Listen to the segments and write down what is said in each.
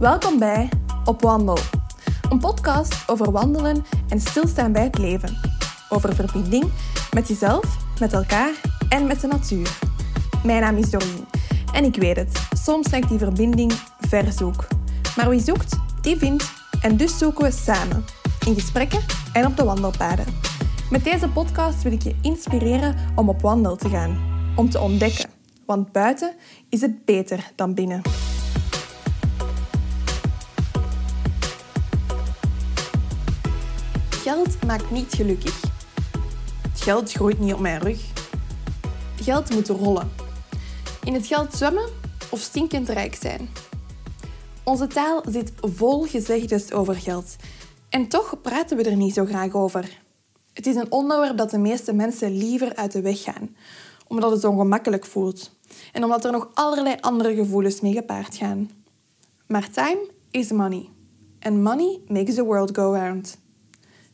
Welkom bij Op Wandel, een podcast over wandelen en stilstaan bij het leven. Over verbinding met jezelf, met elkaar en met de natuur. Mijn naam is Doreen en ik weet het, soms lijkt die verbinding ver zoek. Maar wie zoekt, die vindt en dus zoeken we samen, in gesprekken en op de wandelpaden. Met deze podcast wil ik je inspireren om op wandel te gaan, om te ontdekken, want buiten is het beter dan binnen. Geld maakt niet gelukkig. Het geld groeit niet op mijn rug. Geld moet rollen. In het geld zwemmen of stinkend rijk zijn. Onze taal zit vol gezegdes over geld. En toch praten we er niet zo graag over. Het is een onderwerp dat de meeste mensen liever uit de weg gaan, omdat het ongemakkelijk voelt en omdat er nog allerlei andere gevoelens mee gepaard gaan. Maar time is money. And money makes the world go round.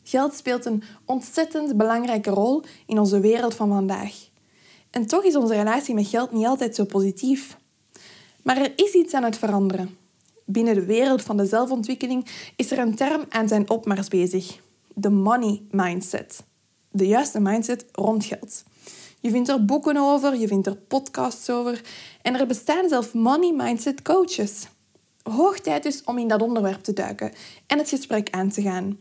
Geld speelt een ontzettend belangrijke rol in onze wereld van vandaag. En toch is onze relatie met geld niet altijd zo positief. Maar er is iets aan het veranderen. Binnen de wereld van de zelfontwikkeling is er een term aan zijn opmars bezig: de money mindset. De juiste mindset rond geld. Je vindt er boeken over, je vindt er podcasts over en er bestaan zelfs money mindset coaches. Hoog tijd dus om in dat onderwerp te duiken en het gesprek aan te gaan.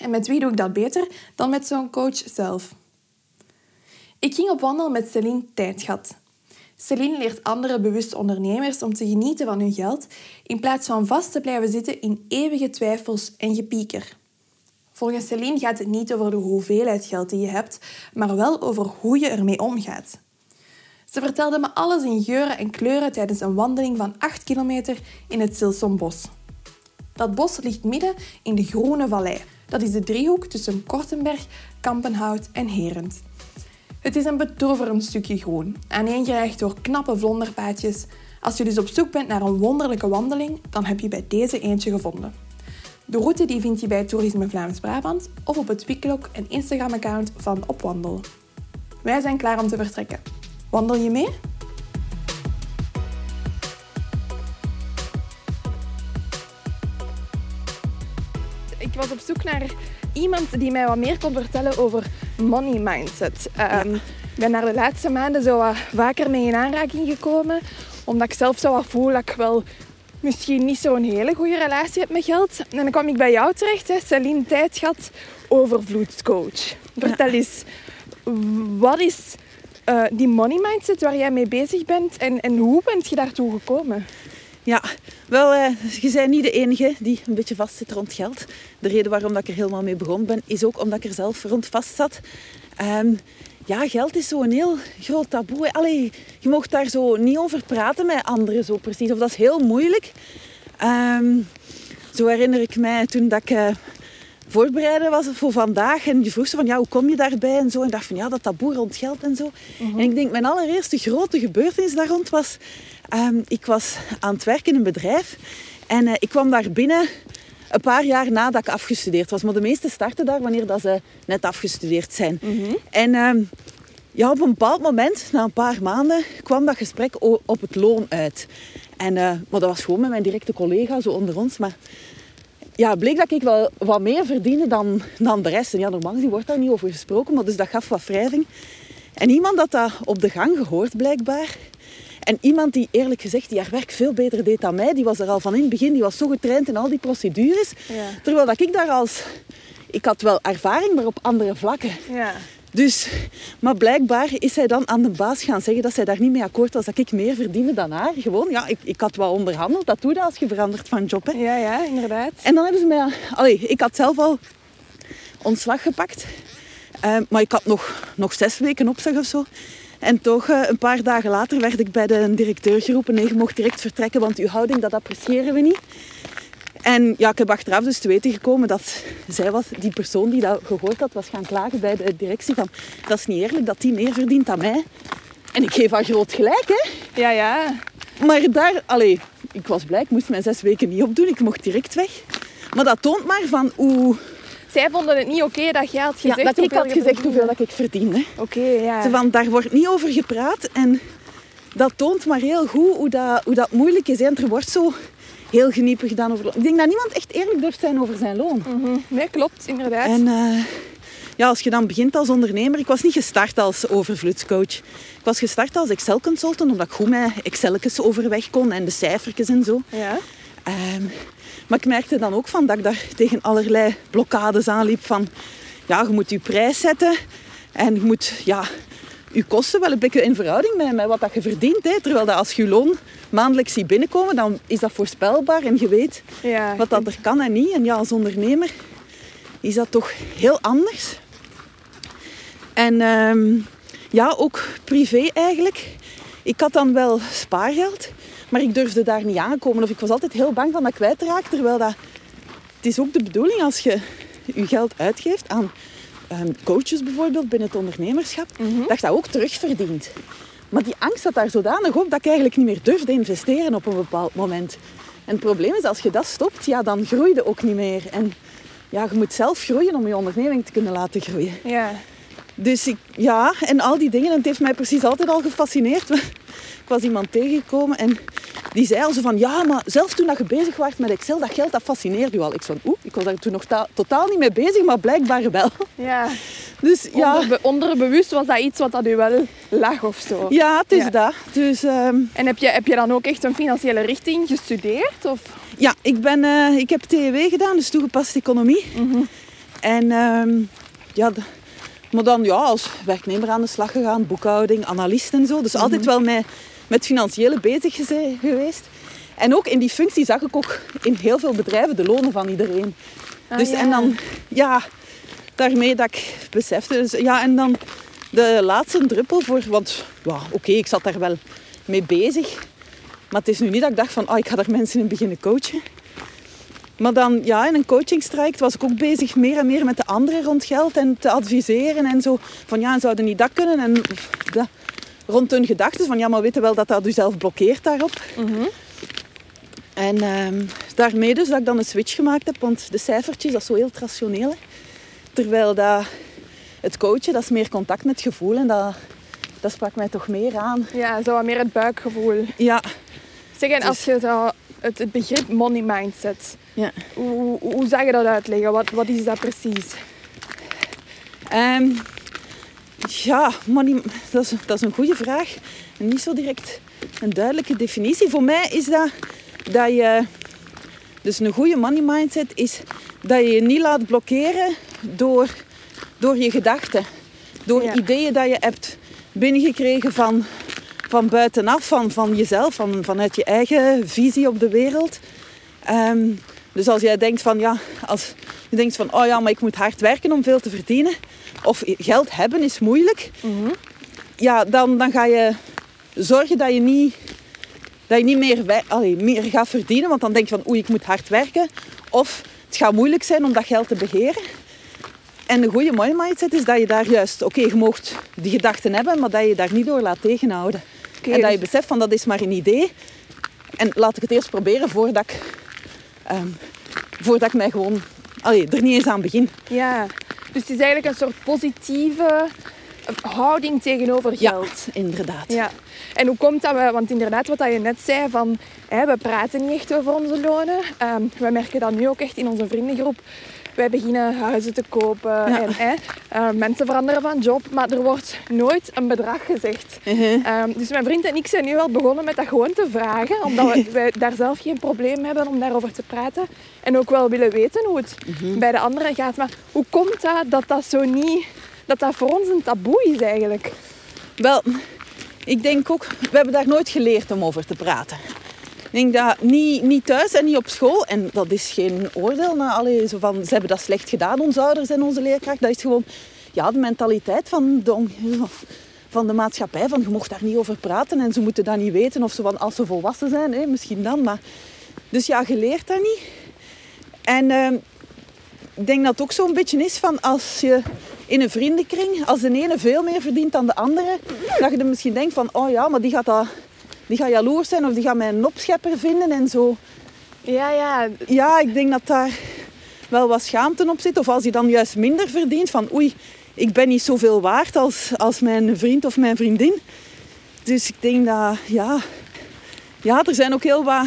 En met wie doe ik dat beter dan met zo'n coach zelf? Ik ging op wandel met Celine Tijdgat. Celine leert andere bewuste ondernemers om te genieten van hun geld in plaats van vast te blijven zitten in eeuwige twijfels en gepieker. Volgens Celine gaat het niet over de hoeveelheid geld die je hebt, maar wel over hoe je ermee omgaat. Ze vertelde me alles in geuren en kleuren tijdens een wandeling van 8 kilometer in het Silsonbos. Dat bos ligt midden in de Groene Vallei. Dat is de driehoek tussen Kortenberg, Kampenhout en Herent. Het is een betoverend stukje groen, aaneengereigd door knappe vlonderpaadjes. Als je dus op zoek bent naar een wonderlijke wandeling, dan heb je bij deze eentje gevonden. De route die vind je bij Toerisme Vlaams-Brabant of op het Wiklok en Instagram-account van Opwandel. Wij zijn klaar om te vertrekken. Wandel je mee? Was op zoek naar iemand die mij wat meer kon vertellen over money mindset. Um, Ik ben daar de laatste maanden zo wat vaker mee in aanraking gekomen, omdat ik zelf zo wat voel dat ik wel misschien niet zo'n hele goede relatie heb met geld. En dan kwam ik bij jou terecht, hè, Celine Tijdgat, overvloedscoach. Vertel eens, wat is uh, die money mindset waar jij mee bezig bent en, en hoe bent je daartoe gekomen? Ja, wel, uh, je bent niet de enige die een beetje vast zit rond geld. De reden waarom dat ik er helemaal mee begonnen ben, is ook omdat ik er zelf rond vast zat. Um, ja, geld is zo'n heel groot taboe. Allee, je mocht daar zo niet over praten met anderen zo precies. Of dat is heel moeilijk. Um, zo herinner ik mij toen dat ik uh, voorbereiden was voor vandaag. En je vroeg ze van, ja, hoe kom je daarbij en zo. En dacht van, ja, dat taboe rond geld en zo. Uh -huh. En ik denk, mijn allereerste grote gebeurtenis daar rond was... Um, ik was aan het werken in een bedrijf. En uh, ik kwam daar binnen een paar jaar nadat ik afgestudeerd was. Maar de meesten starten daar wanneer dat ze net afgestudeerd zijn. Mhm. Mm -hmm. En um, ja, op een bepaald moment, na een paar maanden, kwam dat gesprek op het loon uit. En, uh, maar dat was gewoon met mijn directe collega, zo onder ons. Maar ja, bleek dat ik wel wat meer verdiende dan, dan de rest. En ja, normaal gezien wordt daar niet over gesproken, maar dus dat gaf wat wrijving. En iemand had dat op de gang gehoord, blijkbaar. En iemand die eerlijk gezegd die haar werk veel beter deed dan mij, die was er al van in het begin, die was zo getraind in al die procedures. Ja. Terwijl dat ik daar als... Ik had wel ervaring, maar op andere vlakken. Ja. Dus, maar blijkbaar is zij dan aan de baas gaan zeggen dat zij daar niet mee akkoord was dat ik meer verdiende dan haar. Gewoon, ja, ik, ik had wel onderhandeld. Dat doe je als je verandert van job. Hè. Ja, ja, inderdaad. En dan hebben ze mij... Allee, ik had zelf al ontslag gepakt. Uh, maar ik had nog, nog zes weken opzeg of zo. En toch, uh, een paar dagen later werd ik bij de directeur geroepen. Nee, je mocht direct vertrekken, want uw houding, dat appreciëren we niet. En ja, ik heb achteraf dus te weten gekomen dat zij was, die persoon die dat gehoord had, was gaan klagen bij de directie van dat is niet eerlijk dat die meer verdient dan mij. En ik geef haar groot gelijk, hè. Ja, ja. Maar daar, allee, ik was blij, ik moest mijn zes weken niet opdoen, ik mocht direct weg. Maar dat toont maar van hoe... Zij vonden het niet oké okay dat jij had gezegd ja, dat ik had gezegd hoeveel dat ik verdiende. Oké, okay, ja. Van, daar wordt niet over gepraat en dat toont maar heel goed hoe dat, hoe dat moeilijk is. En er wordt zo heel geniepig gedaan over. Ik denk dat niemand echt eerlijk durft zijn over zijn loon. Mhm. Nee, klopt, inderdaad. En eh, ja, als je dan begint als ondernemer... Ik was niet gestart als overvloedscoach. Ik was gestart als Excel-consultant, omdat ik goed met Excelletjes overweg kon en de cijfertjes en zo. Ja. Ehm, maar ik merkte dan ook van dat ik daar tegen allerlei blokkades aanliep van... Ja, je moet je prijs zetten en je moet ja, je kosten wel een beetje in verhouding met, met wat dat je verdient. Hè. Terwijl dat als je loon maandelijks ziet binnenkomen, dan is dat voorspelbaar en je weet Ja, wat dat er kan en niet. En ja, als ondernemer is dat toch heel anders. En ehm, ja, ook privé eigenlijk. Ik had dan wel spaargeld, maar ik durfde daar niet aankomen. Of ik was altijd heel bang van dat kwijt te raken. Terwijl dat, het is ook de bedoeling als je je geld uitgeeft aan ehm, coaches bijvoorbeeld binnen het ondernemerschap, dat je dat ook terugverdient. Maar die angst zat daar zodanig op dat ik eigenlijk niet meer durfde investeren op een bepaald moment. En het probleem is, als je dat stopt, ja, dan groei je ook niet meer. En ja, je moet zelf groeien om je onderneming te kunnen laten groeien. ja. Dus ik, ja, en al die dingen, en het heeft mij precies altijd al gefascineerd. Ik was iemand tegengekomen en die zei al zo van, ja, maar zelfs toen dat je bezig was met Excel, dat geld, dat fascineert u al. Ik van, oeh, ik was daar toen nog ta- totaal niet mee bezig, maar blijkbaar wel. ja. Dus ja, Onderbe- onderbewust was dat iets wat dat u wel lag of zo. ja het is Ja. dat. Dus ehm, En heb je, heb je dan ook echt een financiële richting gestudeerd? Of? ja, ik, ben, eh, ik heb TEW gedaan, dus toegepaste economie. En ehm, ja, maar dan ja, als werknemer aan de slag gegaan, boekhouding, analist en zo. Dus altijd wel met, met financiële bezig geweest. En ook in die functie zag ik ook in heel veel bedrijven de lonen van iedereen. Ah, dus ja. en dan, ja, daarmee dat ik besefte. Dus, ja, en dan de laatste druppel voor, want oké, ik zat daar wel mee bezig. Maar het is nu niet dat ik dacht van, oh, ik ga daar mensen in beginnen coachen. Maar dan, ja, in een coachingstraject was ik ook bezig meer en meer met de anderen rond geld en te adviseren en zo. Van ja, en zouden niet dat kunnen? En dat, rond hun gedachten van ja, maar weten wel dat dat u zelf blokkeert daarop. En ehm, daarmee dus dat ik dan een switch gemaakt heb, want de cijfertjes, dat is zo heel het rationele. Terwijl dat, het coachen, dat is meer contact met gevoel en dat, dat sprak mij toch meer aan. Ja, zo wat meer het buikgevoel. Ja, Zeg, en Dus- als je het begrip money mindset, ja. hoe, hoe, hoe zou je dat uitleggen? Wat, wat is dat precies? Ehm, ja, money, dat, is, dat is een goede vraag. En niet zo direct een duidelijke definitie. Voor mij is dat dat je... Dus een goede money mindset is dat je je niet laat blokkeren door, door je gedachten. Door Ja. ideeën dat je hebt binnengekregen van, van buitenaf, van, van jezelf, van, vanuit je eigen visie op de wereld. Ehm, dus als jij denkt van ja, als je denkt van oh ja, maar ik moet hard werken om veel te verdienen, of geld hebben is moeilijk, ja, dan, dan ga je zorgen dat je niet, dat je niet meer, allee, meer gaat verdienen, want dan denk je van oei, ik moet hard werken, of het gaat moeilijk zijn om dat geld te beheren. En een goede money mindset is dat je daar juist, oké, je moogt die gedachten hebben, maar dat je je daar niet door laat tegenhouden. En dat je dus- beseft van dat is maar een idee. En laat ik het eerst proberen voordat ik, ehm, voordat ik mij gewoon allee, er niet eens aan begin. Ja, dus het is eigenlijk een soort positieve houding tegenover geld. inderdaad. Ja. En hoe komt dat? We, want inderdaad, wat dat je net zei, van, hè, we praten niet echt over onze lonen. Ehm, we merken dat nu ook echt in onze vriendengroep. Wij beginnen huizen te kopen Ja. en hè, eh, mensen veranderen van job, maar er wordt nooit een bedrag gezegd. Uh-huh. Ehm, dus mijn vriend en ik zijn nu al begonnen met dat gewoon te vragen, omdat we, wij daar zelf geen probleem hebben om daarover te praten. En ook wel willen weten hoe het bij de anderen gaat. Maar hoe komt dat dat dat zo niet, dat dat voor ons een taboe is eigenlijk? Wel, ik denk ook, we hebben daar nooit geleerd om over te praten. Denk dat niet, niet thuis en niet op school, en dat is geen oordeel, naar allee, zo van, ze hebben dat slecht gedaan, onze ouders en onze leerkracht. Dat is gewoon ja, de mentaliteit van de, van de maatschappij, van je mocht daar niet over praten en ze moeten dat niet weten. Of zo van, als ze volwassen zijn, misschien dan. Maar, dus ja, je leert dat niet. En ehm, ik denk dat het ook zo'n beetje is van als je in een vriendenkring, als de ene veel meer verdient dan de andere, dat je dan misschien denkt van, oh ja, maar die gaat, dat, die gaat jaloers zijn of die gaat mij een opschepper vinden en zo. Ja, ja, Ja, ik denk dat daar wel wat schaamte op zit. Of als je dan juist minder verdient, van oei, ik ben niet zoveel waard als, als mijn vriend of mijn vriendin. Dus ik denk dat, ja, ja, er zijn ook heel wat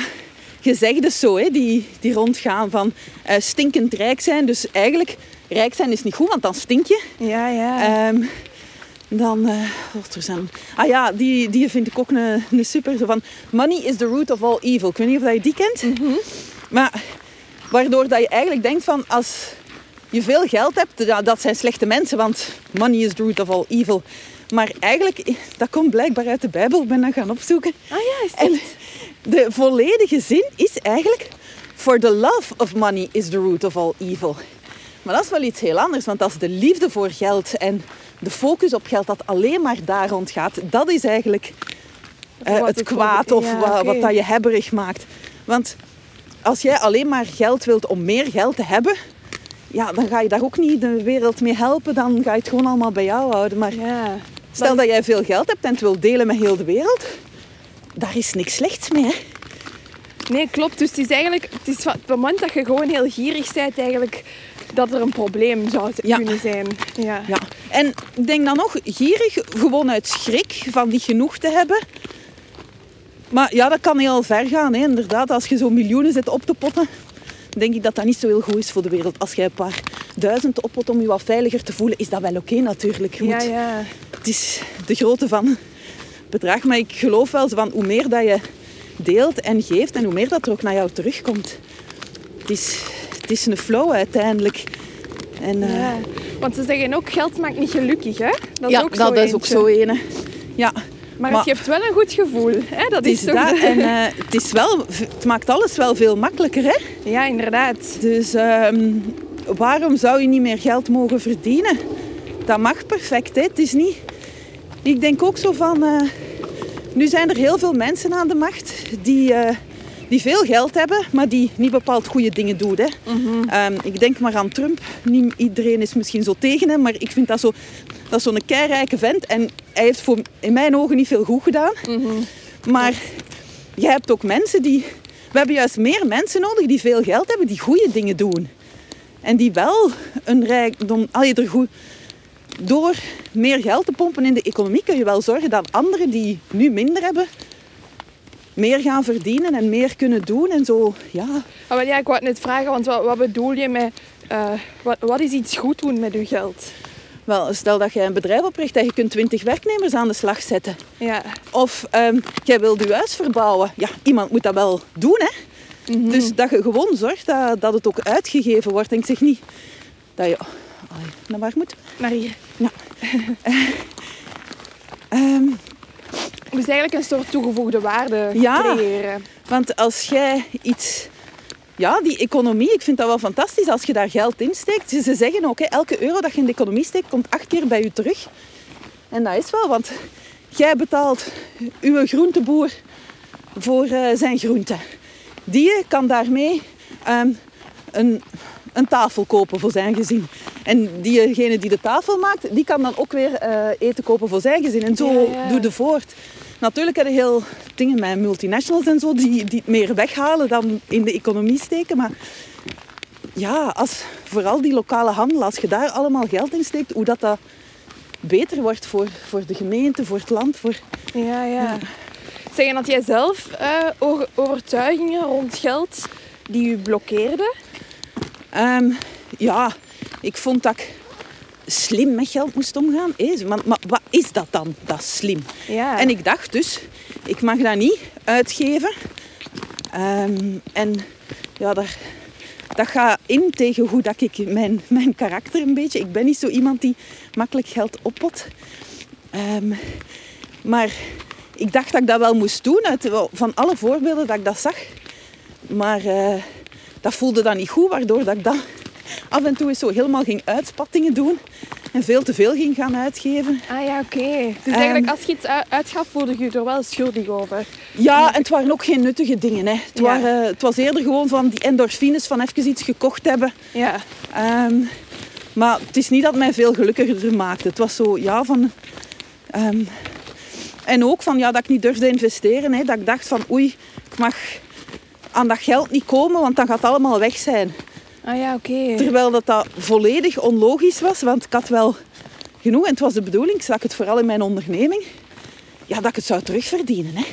gezegdes zo, hè, die, die rondgaan van eh, stinkend rijk zijn. Dus eigenlijk, rijk zijn is niet goed, want dan stink je. Ja, ja. Ehm, dan, eh, wat er zijn. Ah ja, die, die vind ik ook een, een super. Zo van, money is the root of all evil. Ik weet niet of dat je die kent. Maar waardoor dat je eigenlijk denkt van, als je veel geld hebt, dat zijn slechte mensen, want money is the root of all evil. Maar eigenlijk, dat komt blijkbaar uit de Bijbel. Ik ben dat gaan opzoeken. ah ja, is En dat? de volledige zin is eigenlijk... For the love of money is the root of all evil. Maar dat is wel iets heel anders. Want als de liefde voor geld en de focus op geld... dat alleen maar daar rond gaat... dat is eigenlijk eh, Wat het kwaad of ja, wa- oké. wat dat je hebberig maakt. Want als jij alleen maar geld wilt om meer geld te hebben... Ja, dan ga je daar ook niet de wereld mee helpen. Dan ga je het gewoon allemaal bij jou houden. Maar Ja. Stel dat jij veel geld hebt en het wil delen met heel de wereld, daar is niks slechts mee. Hè? Nee, klopt. Dus het is eigenlijk... Het is van het moment dat je gewoon heel gierig bent, eigenlijk... Dat er een probleem zou Ja. kunnen zijn. Ja. Ja. En ik denk dan nog gierig, gewoon uit schrik van niet genoeg te hebben. Maar ja, dat kan heel ver gaan. Hè. Inderdaad, als je zo miljoenen zit op te potten, denk ik dat dat niet zo heel goed is voor de wereld. Als jij een paar duizend oppot om je wat veiliger te voelen, is dat wel oké natuurlijk. Je Ja, moet- ja. Het is de grootte van het bedrag. Maar ik geloof wel van hoe meer dat je deelt en geeft en hoe meer dat er ook naar jou terugkomt. Het is, het is een flow uiteindelijk. En, eh, Ja. Want ze zeggen ook, geld maakt niet gelukkig, hè? Dat is ja, ook dat zo is ook zo ene. Ja, Maar, Maar- het geeft wel een goed gevoel. Hè? Dat het is, is dat. de- En eh, het, is wel, het maakt alles wel veel makkelijker. Hè? Ja, inderdaad. Dus ehm, waarom zou je niet meer geld mogen verdienen? Dat mag perfect. Hè? Het is niet... Ik denk ook zo van... eh, nu zijn er heel veel mensen aan de macht die, die veel geld hebben, maar die niet bepaald goede dingen doen. Hè? Ehm, ik denk maar aan Trump. Niet iedereen is misschien zo tegen hem, maar ik vind dat zo... Dat zo'n keirijke vent en hij heeft voor, in mijn ogen niet veel goed gedaan. Maar je hebt ook mensen die... We hebben juist meer mensen nodig die veel geld hebben, die goede dingen doen. En die wel een rijkdom... Allee, er goed, door meer geld te pompen in de economie kun je wel zorgen dat anderen die nu minder hebben, meer gaan verdienen en meer kunnen doen. En zo, ja. Ah, wel, ja, ik wou het net vragen, want wat, wat bedoel je met... eh, wat, wat is iets goed doen met je geld? Wel, stel dat jij een bedrijf opricht en je kunt 20 werknemers aan de slag zetten. Ja. Of ehm, jij wilt je huis verbouwen. Ja, iemand moet dat wel doen, hè. Dus dat je gewoon zorgt dat, dat het ook uitgegeven wordt. En ik zeg niet dat je... Allee, naar waar moet? Naar hier. Ehm, Dus eigenlijk een soort toegevoegde waarde Ja. creëren. want als jij iets... Ja, die economie, ik vind dat wel fantastisch als je daar geld in steekt. Ze ze zeggen ook, hè, elke euro dat je in de economie steekt, komt acht keer bij je terug. En dat is wel, want jij betaalt uw groenteboer voor eh, zijn groenten. Die kan daarmee ehm, een, een tafel kopen voor zijn gezin. En diegene die de tafel maakt, die kan dan ook weer eh, eten kopen voor zijn gezin. En zo Ja, ja. doe je voort. Natuurlijk heb je heel dingen met multinationals en zo, die, die het meer weghalen dan in de economie steken. Maar ja, als, vooral die lokale handel, als je daar allemaal geld in steekt, hoe dat, dat beter wordt voor, voor de gemeente, voor het land. Voor... Ja, ja. Zeggen dat jij zelf eh, overtuigingen rond geld die u blokkeerden? Ehm, ja, ik vond dat ik slim met geld moest omgaan. Maar, maar wat is dat dan, dat slim? Ja. En ik dacht dus, ik mag dat niet uitgeven. Ehm, en ja, daar, dat gaat in tegen hoe dat ik mijn, mijn karakter een beetje... Ik ben niet zo iemand die makkelijk geld oppot. Ehm, maar ik dacht dat ik dat wel moest doen. Uit, van alle voorbeelden dat ik dat zag. Maar eh, dat voelde dan niet goed, waardoor dat ik dat af en toe eens zo helemaal ging uitspattingen doen. En veel te veel ging gaan uitgeven. Ah ja, oké. Dus eigenlijk als je iets uitgaf, voelde je je er wel schuldig over. Ja, en het waren ook geen nuttige dingen. Hè. Het, Ja. waren, het was eerder gewoon van die endorfines van even iets gekocht hebben. Ja. Ehm, maar het is niet dat mij veel gelukkiger maakte. Het was zo, ja, van... ehm, en ook van, ja, dat ik niet durfde investeren. Hè. Dat ik dacht van, oei, ik mag aan dat geld niet komen, want dan gaat het allemaal weg zijn. Ah ja, oké. Terwijl dat, dat volledig onlogisch was, want ik had wel genoeg. En het was de bedoeling, ik zag het vooral in mijn onderneming, ja, dat ik het zou terugverdienen. Hè.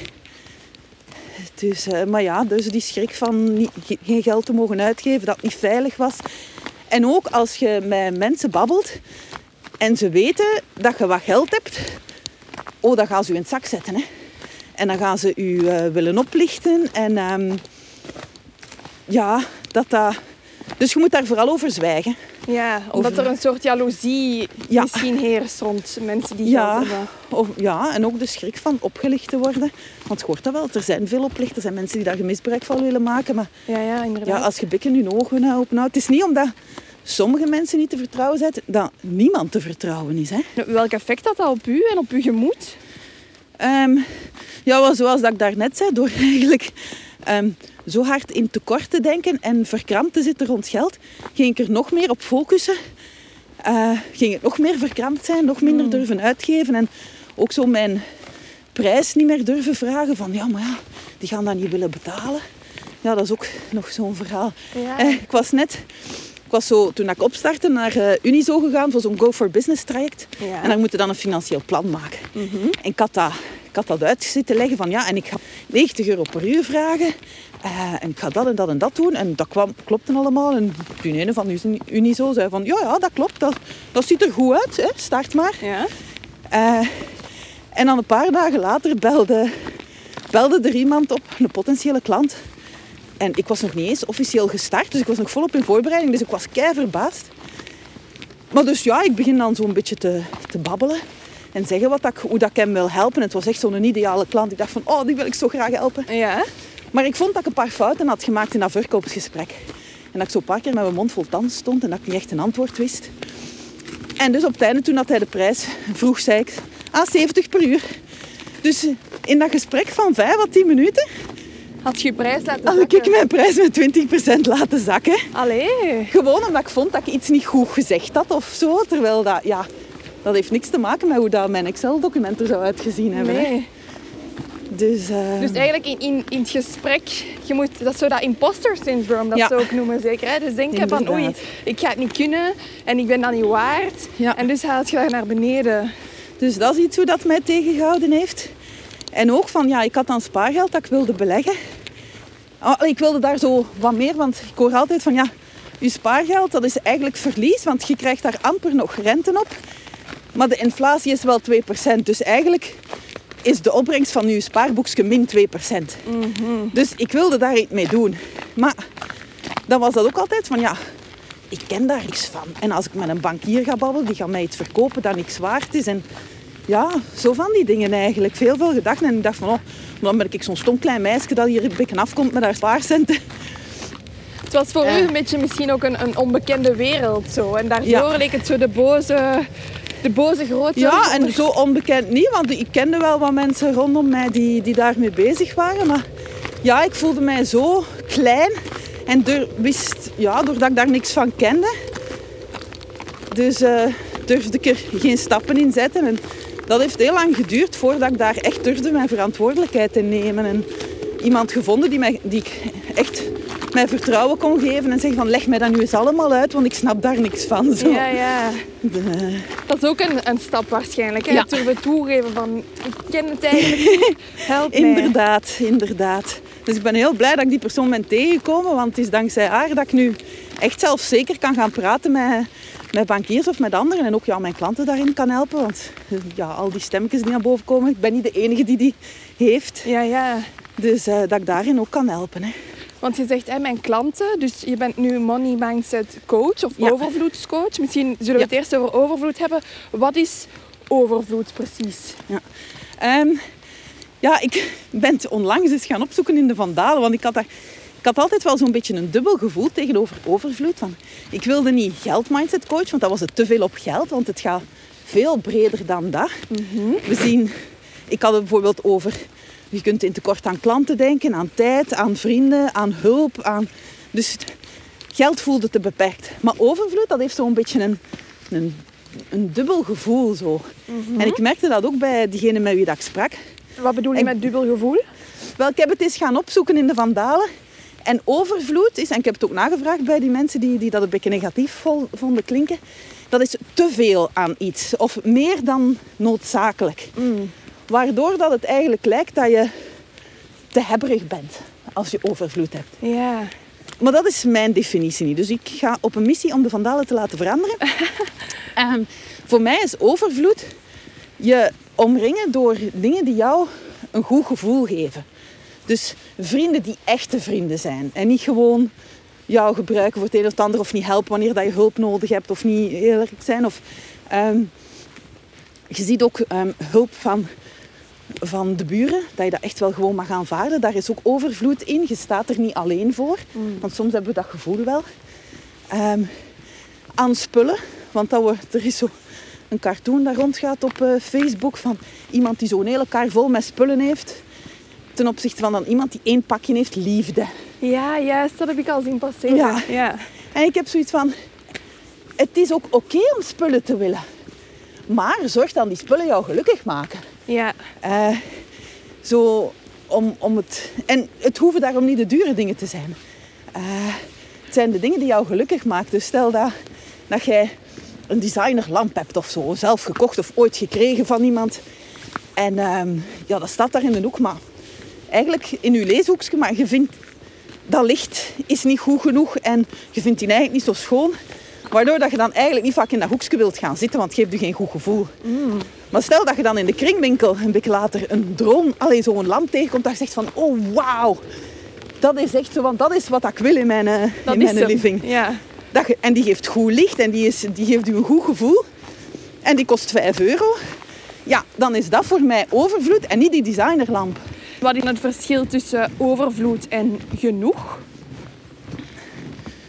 Dus, eh, maar ja, dus die schrik van niet, ge- geen geld te mogen uitgeven, dat het niet veilig was. En ook als je met mensen babbelt en ze weten dat je wat geld hebt, oh, dan gaan ze u in het zak zetten. Hè. En dan gaan ze u eh, willen oplichten. En ehm, ja, dat dat... Dus je moet daar vooral over zwijgen. Ja, omdat Over- er een soort jaloezie Ja. misschien heerst rond mensen die Ja. hebben. Of, ja, en ook de schrik van opgelicht te worden. Want je hoort dat wel, er zijn veel oplichters en mensen die daar misbruik van willen maken. Maar Ja, ja, inderdaad. ja, als je bikken hun ogen nou openhoudt... Het is niet omdat sommige mensen niet te vertrouwen zijn, dat niemand te vertrouwen is. Hè? Welk effect had dat op u en op uw gemoed? Ehm, ja, zoals dat ik daarnet zei, door eigenlijk ehm, zo hard in tekort te denken en verkrampt te zitten rond geld, ging ik er nog meer op focussen. Eh, ging het nog meer verkrampt zijn, nog minder durven uitgeven en ook zo mijn prijs niet meer durven vragen van ja, maar ja, die gaan dat niet willen betalen. Ja, dat is ook nog zo'n verhaal. Ja. Eh, ik was net, ik was zo, toen ik opstartte, naar eh, Unizo gegaan voor zo'n Go for Business traject. Ja. En dan moet je dan een financieel plan maken. En ik had, dat, ik had dat uit zitten leggen van ja, en ik ga 90 euro per uur vragen. eh, en ik ga dat en dat en dat doen. En dat kwam, klopte allemaal. En die ene van Uni- Unizo zei van ja, ja, dat klopt. Dat, dat ziet er goed uit. Hè. Start maar. Ja. Eh, en dan een paar dagen later belde, belde er iemand op, een potentiële klant. En ik was nog niet eens officieel gestart, dus ik was nog volop in voorbereiding. Dus ik was kei verbaasd. Maar dus ja, ik begin dan zo'n beetje te, te babbelen. En zeggen wat dat, hoe dat ik hem wil helpen. En het was echt zo'n ideale klant. Ik dacht van, oh, die wil ik zo graag helpen. Ja. Maar ik vond dat ik een paar fouten had gemaakt in dat verkoopsgesprek. En dat ik zo een paar keer met mijn mond vol tanden stond en dat ik niet echt een antwoord wist. En dus op het einde, toen dat hij de prijs vroeg, zei ik, ah, 70 per uur. Dus in dat gesprek van 5 à 10 minuten Had je prijs laten had zakken? ik mijn prijs met 20% laten zakken. Allee. Gewoon omdat ik vond dat ik iets niet goed gezegd had of zo. Terwijl dat, ja, dat heeft niks te maken met hoe dat mijn Excel-document er zou uitgezien hebben. hè. Nee. Dus, eh, Dus eigenlijk in, in, in het gesprek, je moet, dat is zo dat imposter syndroom, dat Ja. ze ook noemen zeker. Hè? Dus denken van oei, ik ga het niet kunnen en ik ben dat niet waard. Ja. En dus haalt je daar naar beneden. Dus dat is iets hoe dat mij tegengehouden heeft. En ook van, ja, ik had dan spaargeld dat ik wilde beleggen. Ah, ik wilde daar zo wat meer, want ik hoor altijd van, ja, je spaargeld, dat is eigenlijk verlies, want je krijgt daar amper nog rente op. Maar de inflatie is wel 2%, dus eigenlijk is de opbrengst van je spaarboekje min 2%. Dus ik wilde daar iets mee doen. Maar dan was dat ook altijd van, ja, ik ken daar niks van. En als ik met een bankier ga babbelen, die gaat mij iets verkopen dat niks waard is. En ja, zo van die dingen eigenlijk. Veel, veel gedachten. En ik dacht van, oh, dan ben ik zo'n stom klein meisje dat hier een beetje afkomt met haar spaarcenten. Het was voor Ja. u een beetje misschien ook een, een onbekende wereld zo. En daardoor Ja. leek het zo de boze, de boze grote... Ja, en zo onbekend niet, want ik kende wel wat mensen rondom mij die, die daarmee bezig waren. Maar ja, ik voelde mij zo klein en dur- wist, ja, doordat ik daar niks van kende, dus eh, durfde ik er geen stappen in zetten. En dat heeft heel lang geduurd voordat ik daar echt durfde mijn verantwoordelijkheid te nemen. En iemand gevonden die, mij, die ik echt mijn vertrouwen kon geven en zeggen van leg mij dat nu eens allemaal uit, want ik snap daar niks van. Zo. Ja, ja. De- Dat is ook een, een stap waarschijnlijk. Hè? Ja. Het durven toegeven van, ik ken het eigenlijk help mij. Inderdaad, inderdaad. Dus ik ben heel blij dat ik die persoon ben tegengekomen, want het is dankzij haar dat ik nu echt zelfzeker kan gaan praten met, met bankiers of met anderen. En ook ja, mijn klanten daarin kan helpen, want eh, ja, al die stemmetjes die naar boven komen, ik ben niet de enige die die heeft. Ja, ja. Dus eh, dat ik daarin ook kan helpen. Hè. Want je zegt, hè, mijn klanten, dus je bent nu money mindset coach of Ja. overvloedscoach. Misschien zullen we Ja. het eerst over overvloed hebben. Wat is overvloed precies? Ehm, ja, ik ben het onlangs eens gaan opzoeken in de Vandalen, want ik had, daar, ik had altijd wel zo'n beetje een dubbel gevoel tegenover overvloed. Van, ik wilde niet geldmindset coach, want dat was het te veel op geld, want het gaat veel breder dan dat. We zien, ik had het bijvoorbeeld over, je kunt in tekort aan klanten denken, aan tijd, aan vrienden, aan hulp. Aan, dus geld voelde te beperkt. Maar overvloed, dat heeft zo'n beetje een, een, een dubbel gevoel zo. En ik merkte dat ook bij diegene met wie dat ik sprak. Wat bedoel je met dubbel gevoel? Wel, ik heb het eens gaan opzoeken in de Vandalen. En overvloed is, en ik heb het ook nagevraagd bij die mensen die, die dat een beetje negatief vonden klinken, dat is te veel aan iets. Of meer dan noodzakelijk. Waardoor dat het eigenlijk lijkt dat je te hebberig bent als je overvloed hebt. Ja. Maar dat is mijn definitie niet. Dus ik ga op een missie om de vandalen te laten veranderen. Ehm, voor mij is overvloed je omringen door dingen die jou een goed gevoel geven. Dus vrienden die echte vrienden zijn. En niet gewoon jou gebruiken voor het een of het ander. Of niet helpen wanneer dat je hulp nodig hebt. Of niet erg zijn. Of, ehm, je ziet ook ehm, hulp van, van de buren. Dat je dat echt wel gewoon mag aanvaarden. Daar is ook overvloed in. Je staat er niet alleen voor. Want soms hebben we dat gevoel wel. Ehm, aan spullen. Want dat wordt, er is zo een cartoon dat rondgaat op eh, Facebook van iemand die zo'n hele kar vol met spullen heeft. Ten opzichte van dan iemand die één pakje heeft, liefde. Ja, juist. Dat heb ik al zien passeren. Ja. ja. En ik heb zoiets van, het is ook oké om spullen te willen. Maar zorg dan die spullen jou gelukkig maken. Ja. Eh, zo om, om het, en het hoeven daarom niet de dure dingen te zijn. Eh, het zijn de dingen die jou gelukkig maken. Dus stel dat, dat jij een designerlamp hebt of zo, zelf gekocht of ooit gekregen van iemand. En ehm, ja, dat staat daar in de hoek, maar eigenlijk in je leeshoekje, maar je vindt dat licht is niet goed genoeg en je vindt die eigenlijk niet zo schoon. Waardoor dat je dan eigenlijk niet vaak in dat hoekje wilt gaan zitten, want het geeft je geen goed gevoel. Maar stel dat je dan in de kringwinkel een week later een droom, alleen zo'n lamp tegenkomt, dat je zegt van, oh wauw, dat is echt zo, want dat is wat ik wil in mijn, eh, Dat in mijn living. Ja. Dat je- en die geeft goed licht en die, is, die geeft u een goed gevoel. En die kost 5 euro. Ja, dan is dat voor mij overvloed en niet die designerlamp. Wat is het verschil tussen overvloed en genoeg?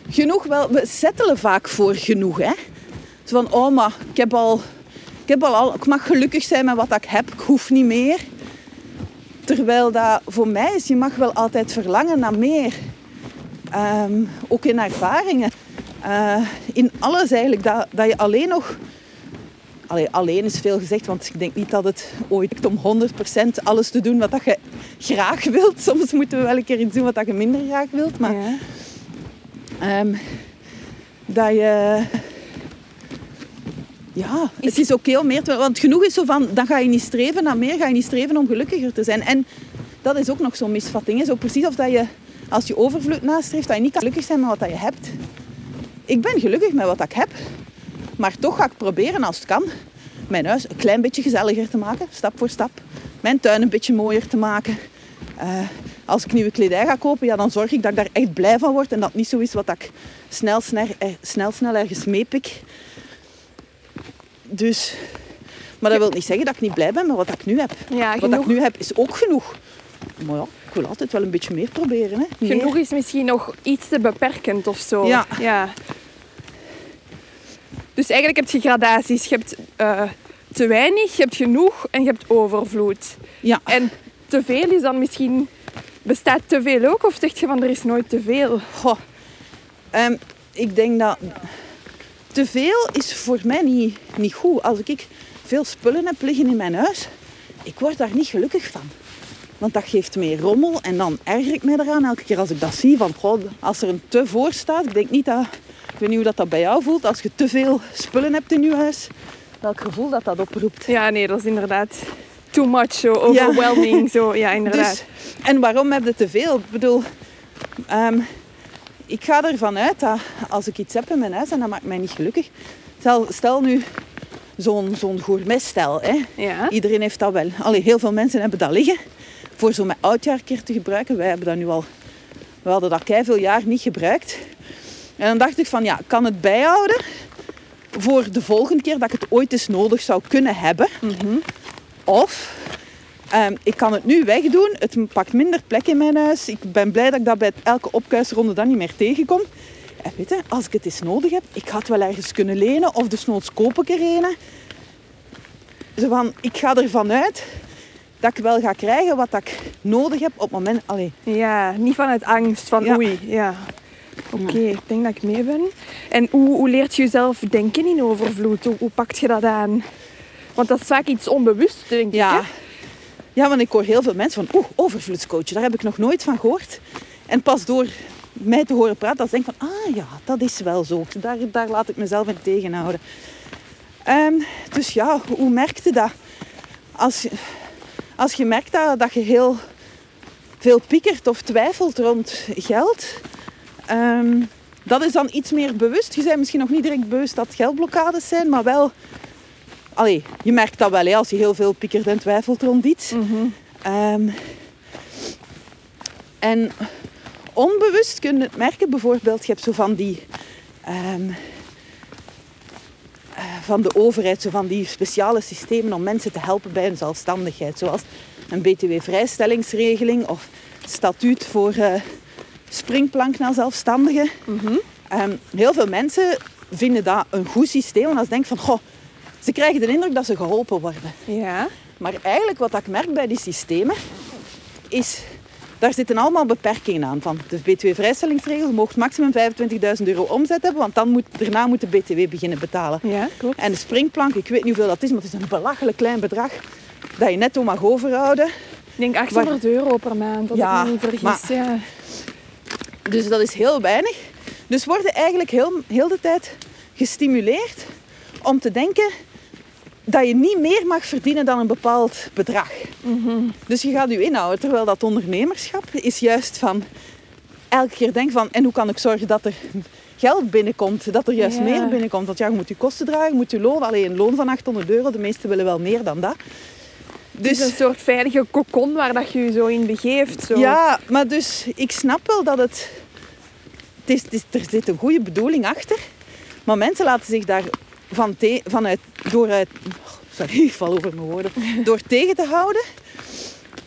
Genoeg wel, we settelen vaak voor genoeg. Hè? Zo van, oh maar ik heb al, ik heb al, ik mag gelukkig zijn met wat ik heb, ik hoef niet meer. Terwijl dat voor mij is, je mag wel altijd verlangen naar meer. Ehm, ook in ervaringen. Eh, in alles eigenlijk, dat, dat je alleen nog... Allee, alleen is veel gezegd, want ik denk niet dat het ooit lukt om 100% alles te doen wat dat je graag wilt. Soms moeten we wel een keer iets doen wat dat je minder graag wilt. Maar Ja. Ehm, dat je... Ja, het is oké om meer te... Want genoeg is zo van, dan ga je niet streven naar meer, ga je niet streven om gelukkiger te zijn. En dat is ook nog zo'n misvatting. Hè? Zo precies of dat je, als je overvloed nastreeft, dat je niet kan gelukkig zijn met wat dat je hebt. Ik ben gelukkig met wat ik heb. Maar toch ga ik proberen, als het kan, mijn huis een klein beetje gezelliger te maken, stap voor stap. Mijn tuin een beetje mooier te maken. Eh, als ik nieuwe kledij ga kopen, ja, dan zorg ik dat ik daar echt blij van word. En dat het niet zo is wat ik snel, snel, eh, snel, snel ergens meepik. Dus... Maar dat wil niet zeggen dat ik niet blij ben met wat ik nu heb. Ja, wat ik nu heb is ook genoeg. Maar ja, ik wil altijd wel een beetje meer proberen. Hè. Meer. genoeg is misschien nog iets te beperkend of zo. Ja. ja. Dus eigenlijk heb je gradaties. Je hebt eh, te weinig, je hebt genoeg en je hebt overvloed. Ja. En te veel is dan misschien... Bestaat te veel ook? Of zeg je van er is nooit te veel? Goh, ehm, ik denk dat te veel is voor mij niet, niet goed. Als ik veel spullen heb liggen in mijn huis, ik word daar niet gelukkig van. Want dat geeft meer rommel en dan erger ik mij eraan elke keer als ik dat zie. Van, goh, als er een te voor staat, ik denk niet dat... Ik weet niet hoe dat, dat bij jou voelt. Als je te veel spullen hebt in je huis, welk gevoel dat dat oproept. Ja, nee, dat is inderdaad too much, zo overwhelming. Zo, ja, inderdaad. Dus, en waarom heb je te veel? Ik bedoel, ehm, ik ga ervan uit dat als ik iets heb in mijn huis en dat maakt mij niet gelukkig. Stel, stel nu zo'n zo'n gourmetstijl. Hè. Ja. Iedereen heeft dat wel. Allee, heel veel mensen hebben dat liggen. Voor zo met oudjaarkeer te gebruiken. Wij hebben dat nu al... We hadden dat veel jaar niet gebruikt. En dan dacht ik van, ja, kan het bijhouden voor de volgende keer dat ik het ooit eens nodig zou kunnen hebben. Of ehm, ik kan het nu wegdoen. Het pakt minder plek in mijn huis. Ik ben blij dat ik dat bij elke opkuisronde dan niet meer tegenkom. En weet je, als ik het eens nodig heb, ik ga het wel ergens kunnen lenen. Of desnoods koop ik er een. Zo van, ik ga ervan uit dat ik wel ga krijgen wat ik nodig heb op het moment... Allee, Ja, niet vanuit angst, van Ja. oei. Ja. Oké, ik denk dat ik mee ben. En hoe, hoe leert je jezelf denken in overvloed? Hoe, hoe pakt je dat aan? Want dat is vaak iets onbewust, denk ik. Ja. hè? Ja, want ik hoor heel veel mensen van, oeh, overvloedscoach, daar heb ik nog nooit van gehoord. En pas door mij te horen praten, dat denk ik van, ah ja, dat is wel zo. Daar, daar laat ik mezelf in tegenhouden. Ehm, dus ja, hoe merk je dat? Als, je- als je merkt dat, dat je heel veel piekert of twijfelt rond geld. Ehm, dat is dan iets meer bewust. Je bent misschien nog niet direct bewust dat geldblokkades zijn, maar wel... Allee, je merkt dat wel hè, als je heel veel piekert en twijfelt rond iets. Ehm, en onbewust kun je het merken. Bijvoorbeeld, je hebt zo van die... ehm, eh, van de overheid, zo van die speciale systemen om mensen te helpen bij hun zelfstandigheid. Zoals een btw-vrijstellingsregeling of statuut voor eh, springplank naar zelfstandigen. Ehm, heel veel mensen vinden dat een goed systeem. Als ze denken van, goh, ze krijgen de indruk dat ze geholpen worden. Ja. Maar eigenlijk wat ik merk bij die systemen, is... Daar zitten allemaal beperkingen aan. Van de btw-vrijstellingsregel, je mag maximum 25.000 euro omzet hebben, want dan moet, daarna moet de btw beginnen betalen. Ja, klopt. En de springplank, ik weet niet hoeveel dat is, maar het is een belachelijk klein bedrag dat je netto mag overhouden. Ik denk 800 euro per maand, als Ja, ik me niet vergis. maar- Ja. Dus dat is heel weinig. Dus worden eigenlijk heel, heel de tijd gestimuleerd om te denken dat je niet meer mag verdienen dan een bepaald bedrag. Dus je gaat je inhouden. Terwijl dat ondernemerschap is juist van elke keer denken van en hoe kan ik zorgen dat er geld binnenkomt, dat er juist meer binnenkomt. Want ja, je moet je kosten dragen, je moet je loon, alleen een loon van 800 euro, de meesten willen wel meer dan dat. Het is Dus een soort veilige kokon waar dat je je zo in begeeft. Zo. Ja, maar dus ik snap wel dat het... het, is, het is- er zit een goede bedoeling achter. Maar mensen laten zich daar van te, vanuit, door uit... Sorry, ik val over mijn woorden. Door tegen te houden.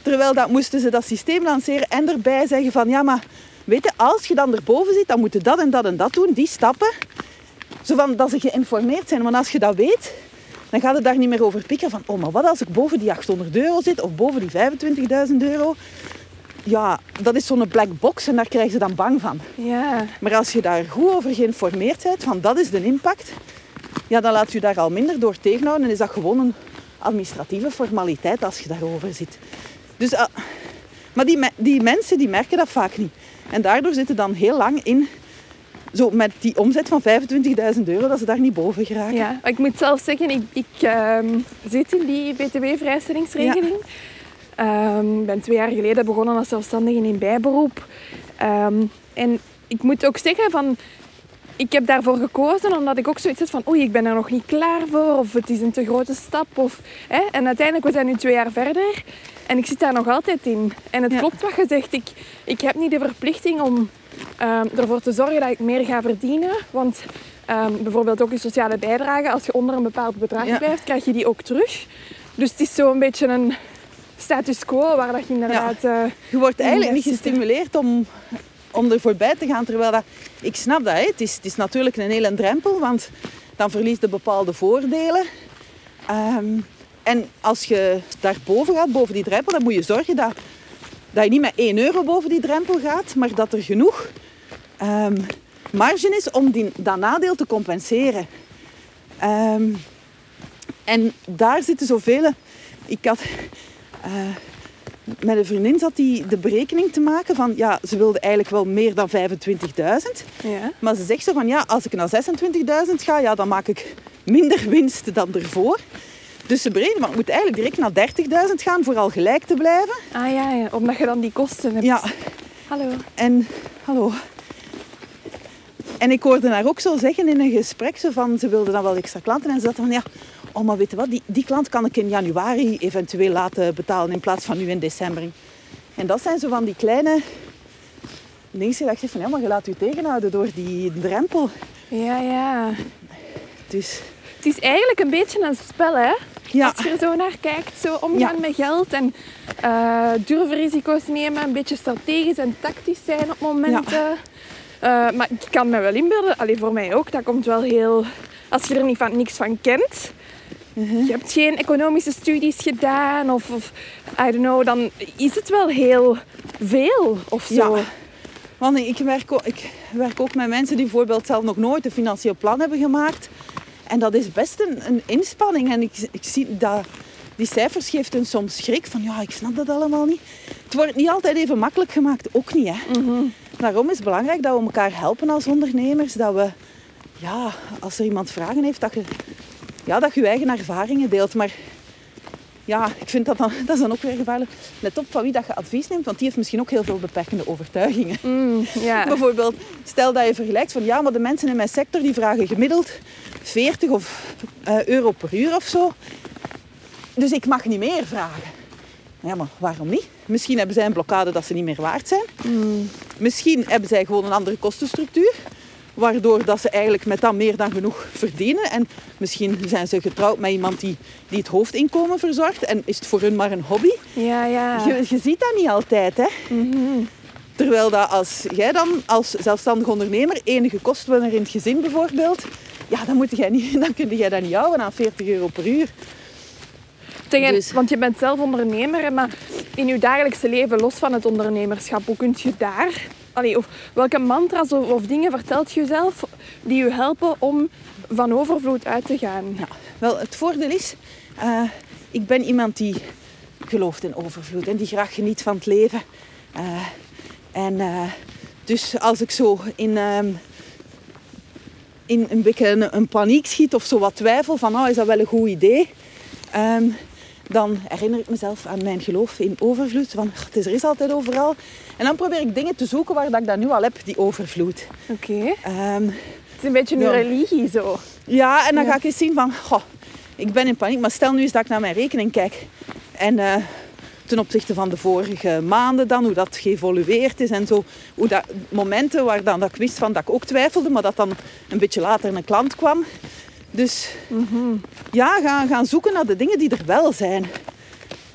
Terwijl dat moesten ze dat systeem lanceren en erbij zeggen van... Ja, maar weet je, als je dan erboven zit, dan moet je dat en dat en dat doen. Die stappen. Zo van dat ze geïnformeerd zijn. Want als je dat weet, dan gaat het daar niet meer over pikken van... Oh, maar wat als ik boven die 800 euro zit of boven die 25.000 euro? Ja, dat is zo'n black box en daar krijgen ze dan bang van. Ja. Maar als je daar goed over geïnformeerd bent, van dat is de impact, ja, dan laat je daar al minder door tegenhouden en is dat gewoon een administratieve formaliteit als je daarover zit. Dus, ah, maar die, die mensen die merken dat vaak niet. En daardoor zitten dan heel lang in, zo met die omzet van 25.000 euro, dat ze daar niet boven geraken. ja. Ik moet zelf zeggen, ik, ik ehm, zit in die btw-vrijstellingsregeling. Ehm, Ik ben twee jaar geleden begonnen als zelfstandige in bijberoep. Ehm, en ik moet ook zeggen van... Ik heb daarvoor gekozen omdat ik ook zoiets had van oei, ik ben er nog niet klaar voor of het is een te grote stap. Of, hè. En uiteindelijk, we zijn nu twee jaar verder en ik zit daar nog altijd in. En het Ja. klopt wat je zegt, ik, ik heb niet de verplichting om ehm, ervoor te zorgen dat ik meer ga verdienen. Want ehm, bijvoorbeeld ook je sociale bijdrage, als je onder een bepaald bedrag Ja. blijft, krijg je die ook terug. Dus het is zo een beetje een status quo waar dat je inderdaad... eh, Je wordt eigenlijk niet gestimuleerd om, om er voorbij te gaan. Terwijl dat, ik snap dat, hè. Het, is, het is natuurlijk een hele drempel, want dan verliest je bepaalde voordelen. Ehm, en als je daarboven gaat, boven die drempel, dan moet je zorgen dat, dat je niet met 1 euro boven die drempel gaat, maar dat er genoeg ehm, marge is om die, dat nadeel te compenseren. Ehm, en daar zitten zoveel... Ik had... eh, met een vriendin zat die de berekening te maken van... Ja, ze wilde eigenlijk wel meer dan 25.000. ja. Maar ze zegt zo van... Ja, als ik naar 26.000 ga, ja, dan maak ik minder winst dan ervoor. Dus ze berekenen, maar ik moet eigenlijk direct naar 30.000 gaan voor al gelijk te blijven. Ah ja, ja, omdat je dan die kosten hebt. Ja, Hallo. en... Hallo. En ik hoorde haar ook zo zeggen in een gesprek, zo van, ze wilde dan wel extra klanten. En ze zat van, ja, oh, maar weet je wat, die, die klant kan ik in januari eventueel laten betalen in plaats van nu in december. En dat zijn zo van die kleine dingen dat zeg van, ja, maar je laat je tegenhouden door die drempel. Ja, ja. Dus Het is eigenlijk een beetje een spel, hè? ja, Als je er zo naar kijkt, zo omgaan met geld en eh, durven risico's nemen, een beetje strategisch en tactisch zijn op momenten. Eh, maar ik kan me wel inbeelden, alleen voor mij ook, dat komt wel heel... Als je er niet van, niks van kent, Mhm. je hebt geen economische studies gedaan of, of I don't know, dan is het wel heel veel of zo. Ja. Want ik werk, ook, ik werk ook met mensen die bijvoorbeeld zelf nog nooit een financieel plan hebben gemaakt. En dat is best een, een inspanning. En ik, ik zie dat die cijfers geeft hun soms schrik van ja, ik snap dat allemaal niet. Het wordt niet altijd even makkelijk gemaakt, ook niet. Hè. Daarom is het belangrijk dat we elkaar helpen als ondernemers. Dat we, ja, als er iemand vragen heeft, dat je, ja, dat je je eigen ervaringen deelt. Maar ja, ik vind dat dan, dat is dan ook weer gevaarlijk. Let op van wie dat je advies neemt, want die heeft misschien ook heel veel beperkende overtuigingen. Mm. Bijvoorbeeld, stel dat je vergelijkt van ja, maar de mensen in mijn sector die vragen gemiddeld 40 of, eh, euro per uur of zo. Dus ik mag niet meer vragen. Ja, maar waarom niet? Misschien hebben zij een blokkade dat ze niet meer waard zijn. Misschien hebben zij gewoon een andere kostenstructuur. Waardoor dat ze eigenlijk met dat meer dan genoeg verdienen. En misschien zijn ze getrouwd met iemand die, die het hoofdinkomen verzorgt. En is het voor hun maar een hobby. Ja, ja. Je, je ziet dat niet altijd, hè. Terwijl dat als jij dan als zelfstandig ondernemer enige kosten in het gezin bijvoorbeeld... Ja, dan, moet jij niet, dan kun jij dat niet houden aan 40 euro per uur. Tegen- Dus- Want je bent zelf ondernemer, maar in je dagelijkse leven, los van het ondernemerschap, hoe kun je daar... Allee, of welke mantra's of, dingen vertelt je jezelf die je helpen om van overvloed uit te gaan? Ja, wel, het voordeel is, eh, ik ben iemand die gelooft in overvloed en die graag geniet van het leven. Eh, en eh, dus als ik zo in, ehm, in een beetje een, paniek schiet of zo wat twijfel van, oh, is dat wel een goed idee? Ehm, dan herinner ik mezelf aan mijn geloof in overvloed. "God, het is er is altijd overal. En dan probeer ik dingen te zoeken waar dat ik dat nu al heb, die overvloed. Oké. Ehm, Het is een beetje een Ja. religie zo. ja, en dan Ja. ga ik eens zien van, goh, ik ben in paniek, maar stel nu eens dat ik naar mijn rekening kijk. En eh, ten opzichte van de vorige maanden dan, hoe dat geëvolueerd is en zo. Hoe dat, momenten waar dan, dat ik wist van dat ik ook twijfelde, maar dat dan een beetje later een klant kwam. Dus ja, gaan, gaan zoeken naar de dingen die er wel zijn.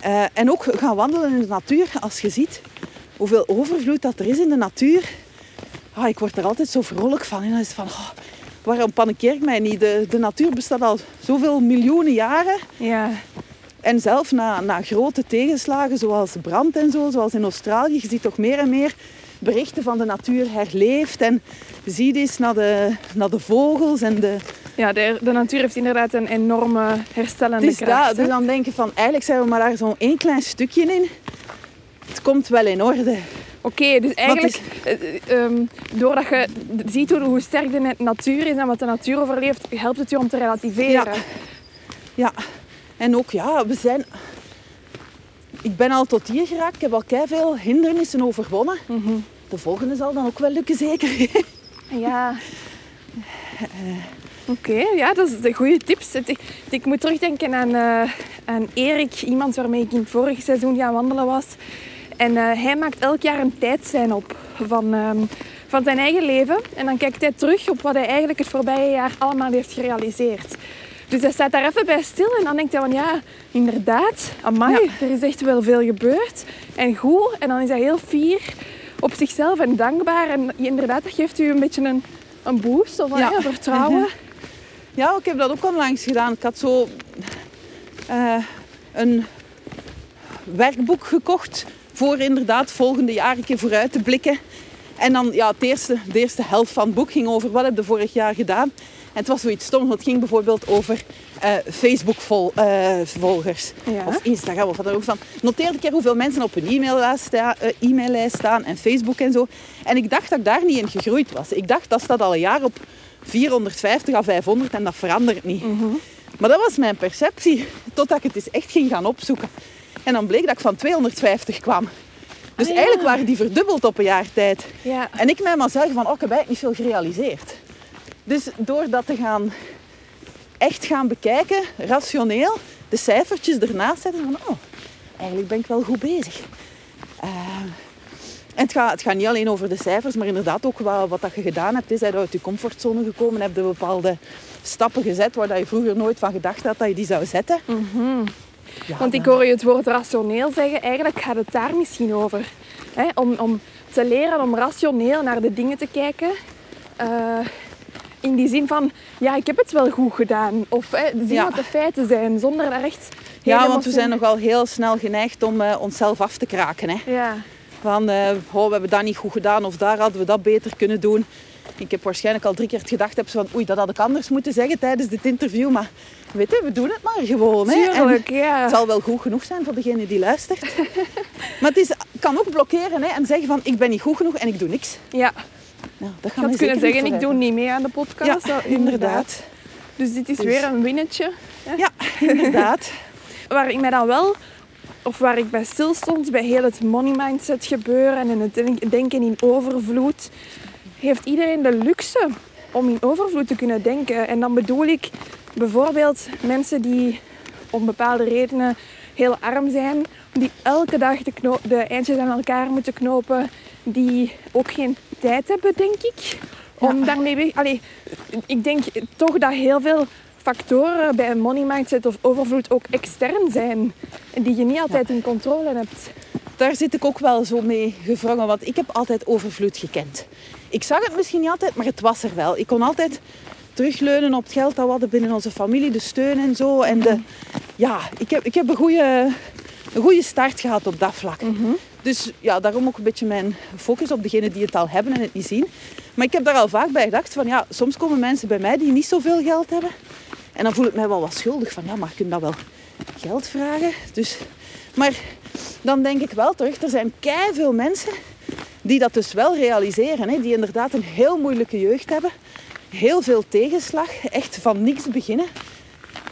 Eh, en ook gaan wandelen in de natuur als je ziet hoeveel overvloed dat er is in de natuur. Ah, ik word er altijd zo vrolijk van. En dan is het van, oh, waarom panikeer ik mij niet? De, de natuur bestaat al zoveel miljoenen jaren. Ja. En zelf na, na grote tegenslagen, zoals brand en zo, zoals in Australië, je ziet toch meer en meer berichten van de natuur herleeft. En je ziet eens naar de, naar de vogels en de... Ja, de, de natuur heeft inderdaad een enorme herstellende Het is kracht. dat. Dus dan denk je van, eigenlijk zijn we maar daar zo'n één klein stukje in. Het komt wel in orde. Oké, dus eigenlijk, is- ehm, doordat je ziet hoe, hoe sterk de na- natuur is en wat de natuur overleeft, helpt het je om te relativeren. Ja. Ja, en ook ja, we zijn... Ik ben al tot hier geraakt. Ik heb al veel hindernissen overwonnen. Mhm. De volgende zal dan ook wel lukken, zeker. Ja. Oké, ja, dat is de goede tips. Ik, ik moet terugdenken aan, eh, aan Erik, iemand waarmee ik in het vorige seizoen gaan wandelen was. En eh, hij maakt elk jaar een tijdslijn op van, ehm, van zijn eigen leven. En dan kijkt hij terug op wat hij eigenlijk het voorbije jaar allemaal heeft gerealiseerd. Dus hij staat daar even bij stil en dan denkt hij van ja, inderdaad, amai, er is echt wel veel gebeurd. En goed, en dan is hij heel fier op zichzelf en dankbaar. En inderdaad, dat geeft u een beetje een, een boost of Ja. vertrouwen. Ja, ik heb dat ook onlangs gedaan. Ik had zo eh, een werkboek gekocht voor inderdaad volgende jaar een keer vooruit te blikken. En dan, ja, het eerste, de eerste helft van het boek ging over wat heb je vorig jaar gedaan. En het was zoiets stoms, want het ging bijvoorbeeld over eh, Facebook-volgers. Ja. Of Instagram, of wat dan ook. Van, noteer een keer hoeveel mensen op een e-maillijst, sta- eh, e-maillijst staan en Facebook en zo. En ik dacht dat ik daar niet in gegroeid was. Ik dacht, dat staat al een jaar op 450 à 500 en dat verandert niet. Maar dat was mijn perceptie, totdat ik het eens echt ging gaan opzoeken. En dan bleek dat ik van 250 kwam. Dus Ah, ja. eigenlijk waren die verdubbeld op een jaar tijd. Ja. En ik mij maar zeggen van, oh, ik heb eigenlijk niet veel gerealiseerd. Dus door dat te gaan, echt gaan bekijken, rationeel, de cijfertjes ernaast zetten van, oh, eigenlijk ben ik wel goed bezig. Eh, en het gaat, het gaat niet alleen over de cijfers, maar inderdaad ook wat, wat dat je gedaan hebt. Is dat je uit je comfortzone gekomen hebt, je bepaalde stappen gezet waar dat je vroeger nooit van gedacht had dat je die zou zetten. Ja, Want ik hoor je het woord rationeel zeggen. Eigenlijk gaat het daar misschien over. Hè? Om, om te leren om rationeel naar de dingen te kijken. Eh, in die zin van, ja, ik heb het wel goed gedaan. Of hè, zien Ja. wat de feiten zijn, zonder daar echt... Ja, want we zijn nogal heel snel geneigd om eh, onszelf af te kraken. Hè. Ja, Van, eh, oh, we hebben dat niet goed gedaan of daar hadden we dat beter kunnen doen. Ik heb waarschijnlijk al drie keer gedacht heb, van, oei, dat had ik anders moeten zeggen tijdens dit interview. Maar weet je, we doen het maar gewoon. Hè. En ja. het zal wel goed genoeg zijn voor degene die luistert. maar het is, kan ook blokkeren hè, en zeggen van, ik ben niet goed genoeg en ik doe niks. Ja, Nou, dat kunnen zeggen, ik doe niet mee aan de podcast. Ja, inderdaad. Dus dit is Dus- weer een winnetje. Ja, inderdaad. Waar ik mij dan wel, of waar ik bij stil stond, bij heel het money mindset gebeuren en het denken in overvloed, heeft iedereen de luxe om in overvloed te kunnen denken. En dan bedoel ik bijvoorbeeld mensen die om bepaalde redenen heel arm zijn, die elke dag de, de eindjes aan elkaar moeten knopen, die ook geen tijd hebben, denk ik, om ja. daarmee weg... Allee, ik denk toch dat heel veel factoren bij een money mindset of overvloed ook extern zijn. En die je niet altijd in controle hebt. Daar zit ik ook wel zo mee gevrongen, want ik heb altijd overvloed gekend. Ik zag het misschien niet altijd, maar het was er wel. Ik kon altijd terugleunen op het geld dat we hadden binnen onze familie, de steun en zo. En de, ja, ik heb, ik heb een, goede, een goede start gehad op dat vlak. Mhm. Dus ja, daarom ook een beetje mijn focus op degenen die het al hebben en het niet zien. Maar ik heb daar al vaak bij gedacht van ja, soms komen mensen bij mij die niet zoveel geld hebben. En dan voel ik mij wel wat schuldig van ja, maar kun je dat wel geld vragen? Dus, maar dan denk ik wel terug, er zijn kei veel mensen die dat dus wel realiseren. Hè? Die inderdaad een heel moeilijke jeugd hebben. Heel veel tegenslag. Echt van niks beginnen.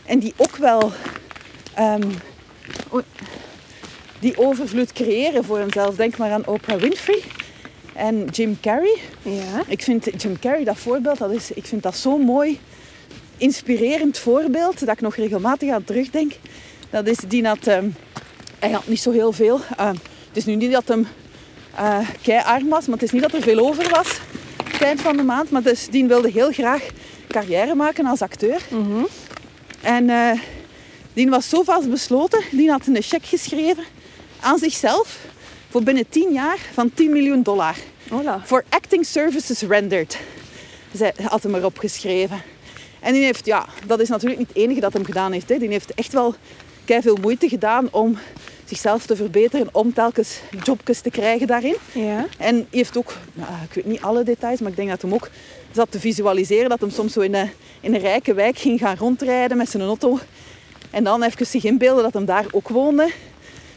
En die ook wel ehm, die overvloed creëren voor henzelf. Denk maar aan Oprah Winfrey en Jim Carrey. Ja. Ik vind Jim Carrey, dat voorbeeld, dat is, ik vind dat zo'n mooi, inspirerend voorbeeld dat ik nog regelmatig aan terugdenk. Dat is die dat... Um, hij had niet zo heel veel. Uh, het is nu niet dat hem uh, kei arm was, maar het is niet dat er veel over was. Eind van de maand. Maar dus, die wilde heel graag carrière maken als acteur. Mhm. En uh, die was zo vast besloten. Die had een cheque geschreven aan zichzelf voor binnen 10 jaar van 10 miljoen dollar. Voilà. For acting services rendered. Zij had hem erop geschreven. En die heeft, ja, dat is natuurlijk niet het enige dat hem gedaan heeft. Hè. Die heeft echt wel veel moeite gedaan om zichzelf te verbeteren, om telkens jobjes te krijgen daarin. Ja. En hij heeft ook, nou, ik weet niet alle details, maar ik denk dat hem ook zat te visualiseren dat hem soms zo in een, in een rijke wijk ging gaan rondrijden met zijn auto. En dan even zich inbeelden dat hem daar ook woonde.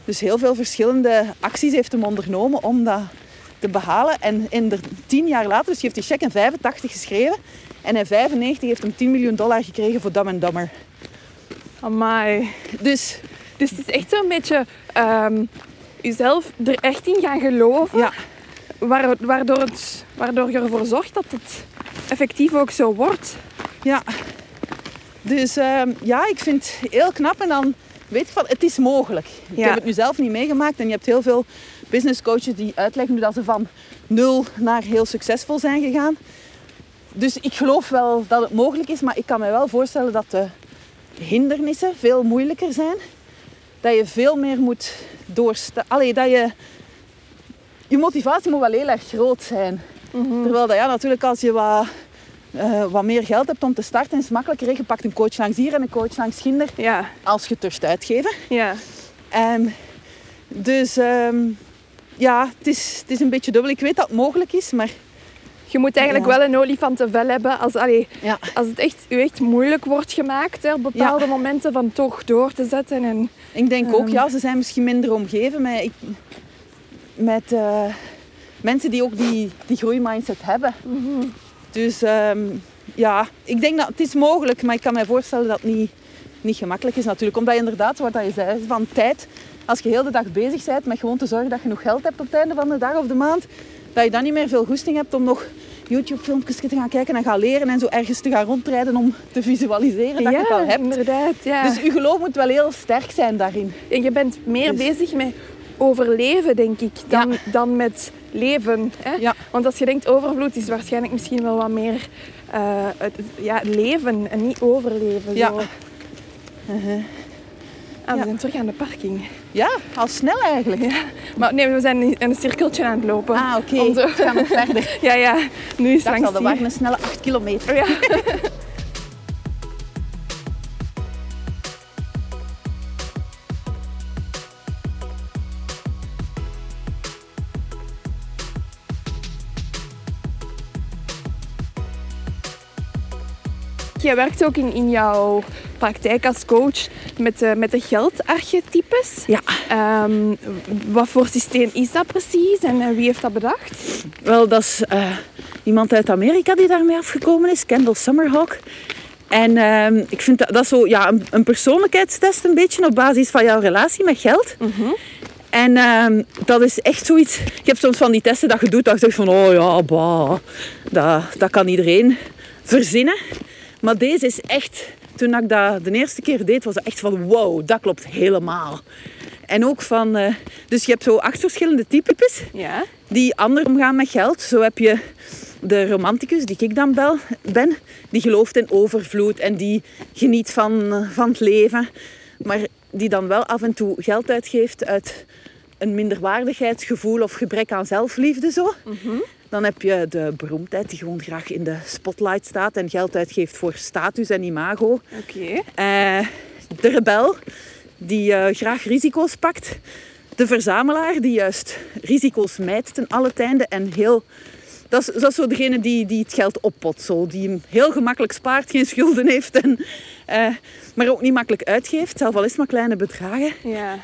Dus heel veel verschillende acties heeft hem ondernomen om dat te behalen. En in de, tien jaar later, dus hij heeft die cheque in 85 geschreven. En in 95 heeft hem 10 miljoen dollar gekregen voor Dumb and Dumber. Amai. Dus, dus het is echt zo'n beetje um, jezelf er echt in gaan geloven. Ja. Waardoor, het, waardoor je ervoor zorgt dat het effectief ook zo wordt. Ja. Dus um, ja, ik vind het heel knap. En dan weet je van, het is mogelijk. Ik heb het nu zelf niet meegemaakt. En je hebt heel veel business coaches die uitleggen dat ze van nul naar heel succesvol zijn gegaan. Dus ik geloof wel dat het mogelijk is. Maar ik kan me wel voorstellen dat de hindernissen veel moeilijker zijn. Dat je veel meer moet doorstaan. Allee, dat je... Je motivatie moet wel heel erg groot zijn. Mhm. Terwijl dat ja, natuurlijk als je wat, uh, wat meer geld hebt om te starten, is het makkelijker. Je pakt een coach langs hier en een coach langs ginder. Ja. Als je het durft uitgeven. Ja. Um, dus um, ja, het is, het is een beetje dubbel. Ik weet dat het mogelijk is, maar... Je moet eigenlijk Ja. wel een olifantenvel hebben als, allee, Ja. als het echt, u echt moeilijk wordt gemaakt hè, op bepaalde Ja. momenten van toch door te zetten. En, Ik denk ook, Ehm. ja, ze zijn misschien minder omgeven met, ik, met eh, mensen die ook die, die groeimindset hebben. Dus ehm, ja, ik denk dat het is mogelijk, maar ik kan mij voorstellen dat het niet, niet gemakkelijk is natuurlijk. Omdat je inderdaad, wat je zei, van tijd, als je heel de dag bezig bent met gewoon te zorgen dat je genoeg geld hebt op het einde van de dag of de maand, dat je dan niet meer veel goesting hebt om nog YouTube-filmpjes te gaan kijken en gaan leren en zo ergens te gaan rondrijden om te visualiseren dat je het al ja, hebt. inderdaad. Ja. Dus je geloof moet wel heel sterk zijn daarin. En je bent meer Dus- bezig met overleven, denk ik, dan, dan met leven. Hè? Ja. Want als je denkt overvloed, is waarschijnlijk misschien wel wat meer eh, het, ja, leven en niet overleven. Ja. Zo. Uh-huh. Ah, we zijn terug aan de parking. Ja, al snel eigenlijk. Ja. Maar nee, we zijn in een cirkeltje aan het lopen. Ah, oké. We gaan nog verder. Ja, ja. Nu is Dat langs zal de hier. wagen een snelle 8 kilometer. Ja. Jij werkt ook in, in jouw praktijk als coach met de, met de geldarchetypes. Ja. Ehm, wat voor systeem is dat precies en eh, wie heeft dat bedacht? Wel, dat is eh, iemand uit Amerika die daarmee afgekomen is, Kendall Summerhawk. En ehm, ik vind dat, dat zo ja, een, een persoonlijkheidstest een beetje op basis van jouw relatie met geld. En ehm, dat is echt zoiets... Je hebt soms van die testen dat je doet, dat je zegt van... Oh ja, bah, dat, dat kan iedereen verzinnen. Maar deze is echt... Toen ik dat de eerste keer deed, was het echt van... Wow, dat klopt helemaal. En ook van... eh, dus je hebt zo acht verschillende types Ja. die anders omgaan met geld. Zo heb je de romanticus, die ik dan bel, ben, die gelooft in overvloed en die geniet van, eh, van het leven. Maar die dan wel af en toe geld uitgeeft uit een minderwaardigheidsgevoel of gebrek aan zelfliefde. Zo. Dan heb je de beroemdheid die gewoon graag in de spotlight staat en geld uitgeeft voor status en imago. Oké. Eh, de rebel, die eh, graag risico's pakt. De verzamelaar, die juist risico's mijdt ten alle tijde. En heel... Dat is, dat is zo degene die, die het geld oppot. Zo. Die hem heel gemakkelijk spaart, geen schulden heeft. En, eh, maar ook niet makkelijk uitgeeft. Zelf al is het maar kleine bedragen. Ja.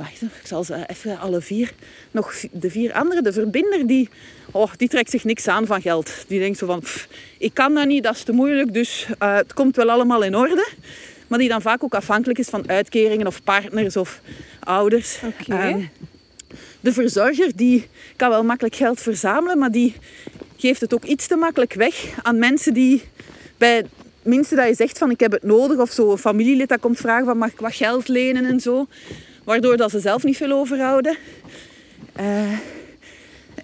Wacht, ik zal ze even alle vier... Nog de vier andere. De verbinder, die, oh, die trekt zich niks aan van geld. Die denkt zo van... "Pff, ik kan dat niet, dat is te moeilijk. Dus eh, het komt wel allemaal in orde. Maar die dan vaak ook afhankelijk is van uitkeringen of partners of ouders. Ehm, de verzorger die kan wel makkelijk geld verzamelen, maar die geeft het ook iets te makkelijk weg aan mensen die bij het minste dat je zegt van ik heb het nodig of zo een familielid dat komt vragen van mag ik wat geld lenen en zo, waardoor dat ze zelf niet veel overhouden. Eh,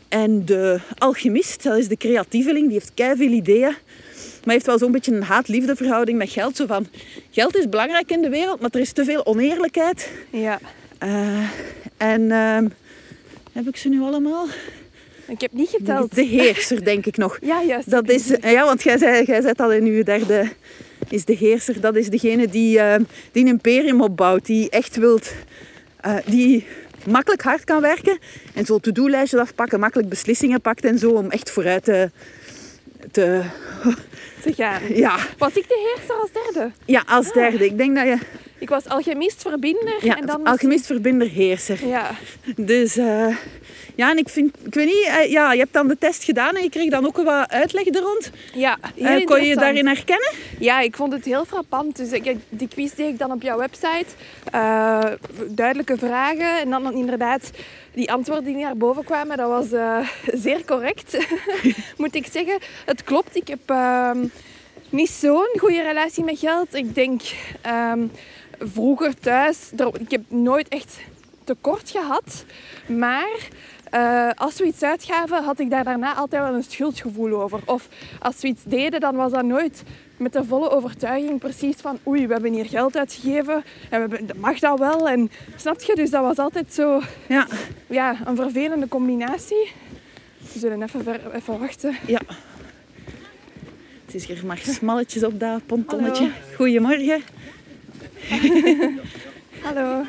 en de alchemist, dat is de creatieveling, die heeft keiveel ideeën. Maar heeft wel zo'n beetje een haat-liefde verhouding met geld. Zo van, geld is belangrijk in de wereld, maar er is te veel oneerlijkheid. Ja. Eh, en ehm, heb ik ze nu allemaal? Ik heb niet geteld. De heerser, denk ik nog. Ja, juist. Dat is, ja, want jij zei, jij zei al in uw derde, is de heerser. Dat is degene die, ehm, die een imperium opbouwt, die echt wilt, eh, die makkelijk hard kan werken en zo to-do-lijstjes afpakken, makkelijk beslissingen pakt en zo, om echt vooruit te, te te gaan. ja, Was ik de heerser als derde? ja, als derde. Ik denk dat je, Ik was alchemist, verbinder ja, en dan alchemist, verbinder, heerser. Ja. Dus eh, ja, en ik vind, ik weet niet, eh, ja, je hebt dan de test gedaan en je kreeg dan ook wat uitleg er rond. Ja, heel Eh, kon je daarin herkennen? Ja, ik vond het heel frappant. Dus ik, die quiz deed ik dan op jouw website. Duidelijke vragen. En dan inderdaad, die antwoorden die naar boven kwamen, dat was zeer correct. Moet ik zeggen. Het klopt, ik heb ehm, niet zo'n goede relatie met geld. Ik denk ehm, vroeger thuis, ik heb nooit echt tekort gehad. Maar eh, als we iets uitgaven, had ik daar daarna altijd wel een schuldgevoel over. Of als we iets deden, dan was dat nooit met de volle overtuiging precies van oei, we hebben hier geld uitgegeven en we hebben, mag dat wel. En, snap je? Dus dat was altijd zo Ja, ja, een vervelende combinatie. We zullen even, ver- even wachten. ja. Het is hier maar smalletjes op dat pontonnetje. Hallo. Goedemorgen. Hallo.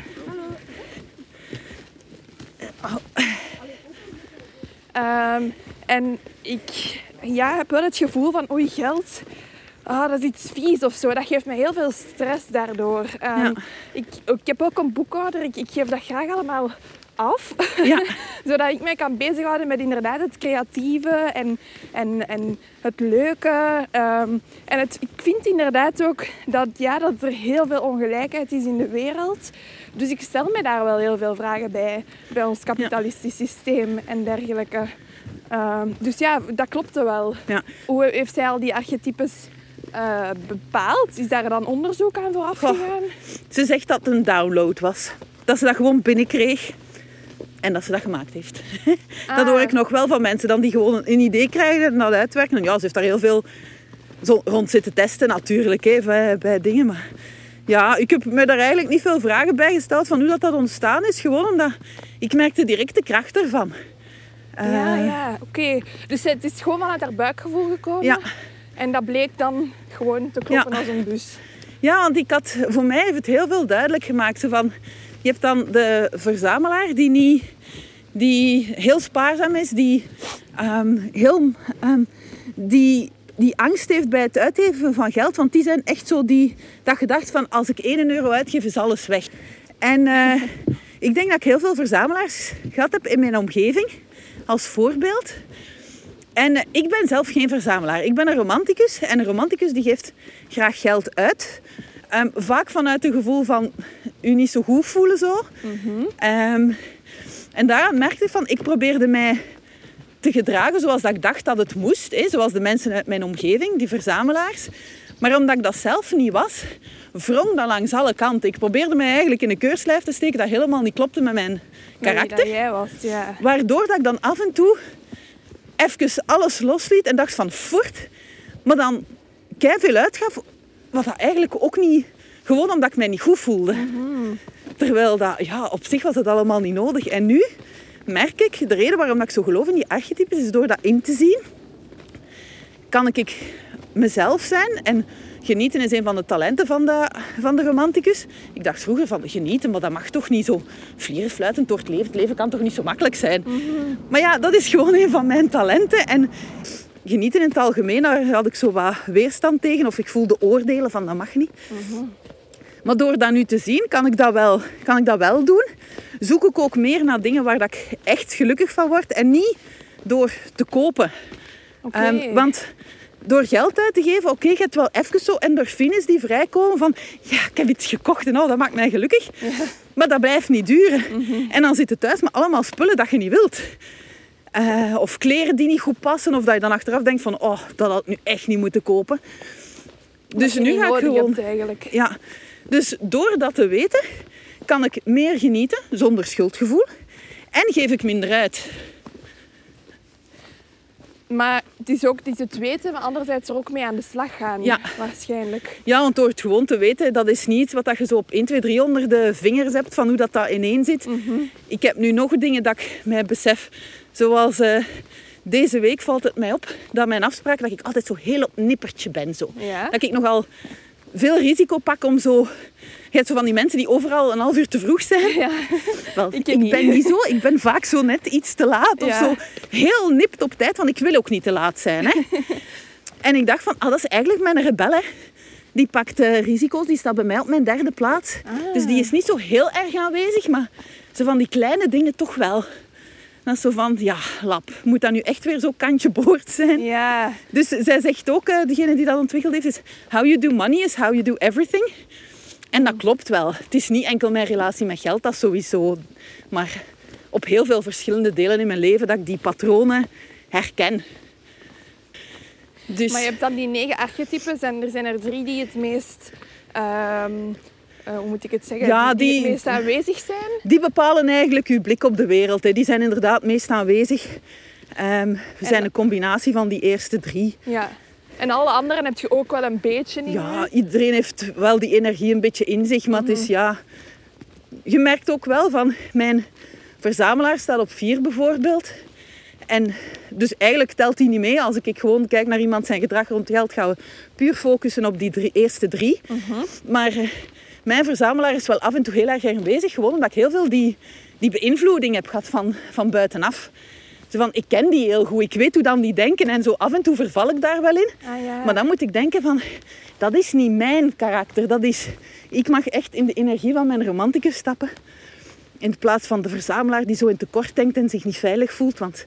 Ehm, en ik ja, heb wel het gevoel van oei, geld, ah, dat is iets vies of zo. Dat geeft me heel veel stress daardoor. Ehm, Ja. ik, ik heb ook een boekhouder, ik, ik geef dat graag allemaal af. Ja, zodat ik mij kan bezighouden met inderdaad het creatieve en, en, en het leuke. Ehm, en het, ik vind inderdaad ook dat, ja, dat er heel veel ongelijkheid is in de wereld. Dus ik stel me daar wel heel veel vragen bij, bij ons kapitalistisch systeem en dergelijke. Ehm, dus ja, dat klopte wel. ja. Hoe heeft zij al die archetypes eh, bepaald? Is daar dan onderzoek aan vooraf gegaan? Ze zegt dat het een download was. Dat ze dat gewoon binnenkreeg. En dat ze dat gemaakt heeft. Dat Ah. hoor ik nog wel van mensen dan die gewoon een idee krijgen en dat uitwerken. En ja, ze heeft daar heel veel zo rond zitten testen natuurlijk hè, bij, dingen. Maar ja, ik heb me daar eigenlijk niet veel vragen bij gesteld van hoe dat, dat ontstaan is. Gewoon omdat ik merkte direct de kracht ervan. Ja, Eh, ja, oké. Dus het is gewoon vanuit haar buikgevoel gekomen. Ja. En dat bleek dan gewoon te kloppen Ja. als een bus. Ja, want ik had, voor mij heeft het heel veel duidelijk gemaakt. Zo van, je hebt dan de verzamelaar die, niet, die heel spaarzaam is, die, ehm, heel, ehm, die, die angst heeft bij het uitgeven van geld. Want die zijn echt zo die, dat gedacht van als ik 1 euro uitgeef is alles weg. En eh, ik denk dat ik heel veel verzamelaars gehad heb in mijn omgeving als voorbeeld. En eh, ik ben zelf geen verzamelaar. Ik ben een romanticus. En een romanticus die geeft graag geld uit. Ehm, vaak vanuit het gevoel van u niet zo goed voelen zo. Ehm, en daaraan merkte ik van, ik probeerde mij te gedragen zoals dat ik dacht dat het moest. Hè, zoals de mensen uit mijn omgeving, die verzamelaars. Maar omdat ik dat zelf niet was, wrong dat langs alle kanten. Ik probeerde mij eigenlijk in een keurslijf te steken dat helemaal niet klopte met mijn karakter. Nee, dat jij was, ja. Waardoor dat ik dan af en toe even alles losliet en dacht van fort. Maar dan veel uitgaf, wat dat eigenlijk ook niet... Gewoon omdat ik mij niet goed voelde. Terwijl dat, ja, op zich was het allemaal niet nodig. En nu merk ik, de reden waarom ik zo geloof in die archetypes, is door dat in te zien, kan ik mezelf zijn. En genieten is een van de talenten van de, van de romanticus. Ik dacht vroeger van genieten, maar dat mag toch niet zo vlieren fluitend door het leven. Het leven kan toch niet zo makkelijk zijn. Maar ja, dat is gewoon een van mijn talenten. En genieten in het algemeen, daar had ik zo wat weerstand tegen. Of ik voelde oordelen van dat mag niet. Maar door dat nu te zien, kan ik dat, wel, kan ik dat wel doen. Zoek ik ook meer naar dingen waar dat ik echt gelukkig van word. En niet door te kopen. Oké. Ehm, want door geld uit te geven, oké, je hebt wel even zo endorfines die vrijkomen van ja, ik heb iets gekocht en oh, dat maakt mij gelukkig. Maar dat blijft niet duren. En dan zit je thuis met allemaal spullen dat je niet wilt. Eh, of kleren die niet goed passen, of dat je dan achteraf denkt van oh, dat had ik nu echt niet moeten kopen. Dus nu ga ik gewoon... hebt eigenlijk. Ja, dus door dat te weten, kan ik meer genieten zonder schuldgevoel. En geef ik minder uit. Maar het is ook het, is het weten, maar anderzijds er ook mee aan de slag gaan. Ja. Waarschijnlijk. Ja, want door het gewoon te weten, dat is niet wat dat je zo op 1, 2, 3 onder de vingers hebt van hoe dat, dat ineen zit. Ik heb nu nog dingen dat ik mij besef. Zoals eh, deze week valt het mij op dat mijn afspraak, dat ik altijd zo heel op nippertje ben. Zo. Ja. Dat ik nogal veel risico pak om zo... Je hebt zo van die mensen die overal een half uur te vroeg zijn. Ja. Wel, Ik ben niet zo. Ik ben vaak zo net iets te laat of Ja. zo. Heel nipt op tijd, want ik wil ook niet te laat zijn. Hè. en ik dacht van, ah, dat is eigenlijk mijn rebel. Hè. Die pakt eh, risico's, die staat bij mij op mijn derde plaats. Ah. Dus die is niet zo heel erg aanwezig, maar zo van die kleine dingen toch wel. Dat is zo van, ja, lap, moet dat nu echt weer zo kantje boord zijn? Ja. Dus zij zegt ook, eh, degene die dat ontwikkeld heeft, is how you do money is how you do everything. En dat klopt wel. Het is niet enkel mijn relatie met geld, dat sowieso. Maar op heel veel verschillende delen in mijn leven dat ik die patronen herken. Dus Maar je hebt dan die negen archetypes en er zijn er drie die het meest... ehm, eh, hoe moet ik het zeggen? Ja, die, die- het meest aanwezig zijn. die bepalen eigenlijk uw blik op de wereld. Hè. Die zijn inderdaad meest aanwezig. Ehm, we zijn een combinatie van die eerste drie. Ja. En alle anderen heb je ook wel een beetje in. Ja, iedereen heeft wel die energie een beetje in zich, maar het is ja... Je merkt ook wel van, mijn verzamelaar staat op vier bijvoorbeeld. En dus eigenlijk telt die niet mee. Als ik gewoon kijk naar iemand zijn gedrag rond geld, gaan we puur focussen op die drie, eerste drie. Maar eh, mijn verzamelaar is wel af en toe heel erg aanwezig, gewoon omdat ik heel veel die, die beïnvloeding heb gehad van, van buitenaf. Zo van, ik ken die heel goed, ik weet hoe dan die denken en zo af en toe verval ik daar wel in. Ah, ja. Maar dan moet ik denken van, dat is niet mijn karakter. Dat is, ik mag echt in de energie van mijn romanticus stappen. In plaats van de verzamelaar die zo in tekort denkt en zich niet veilig voelt. Want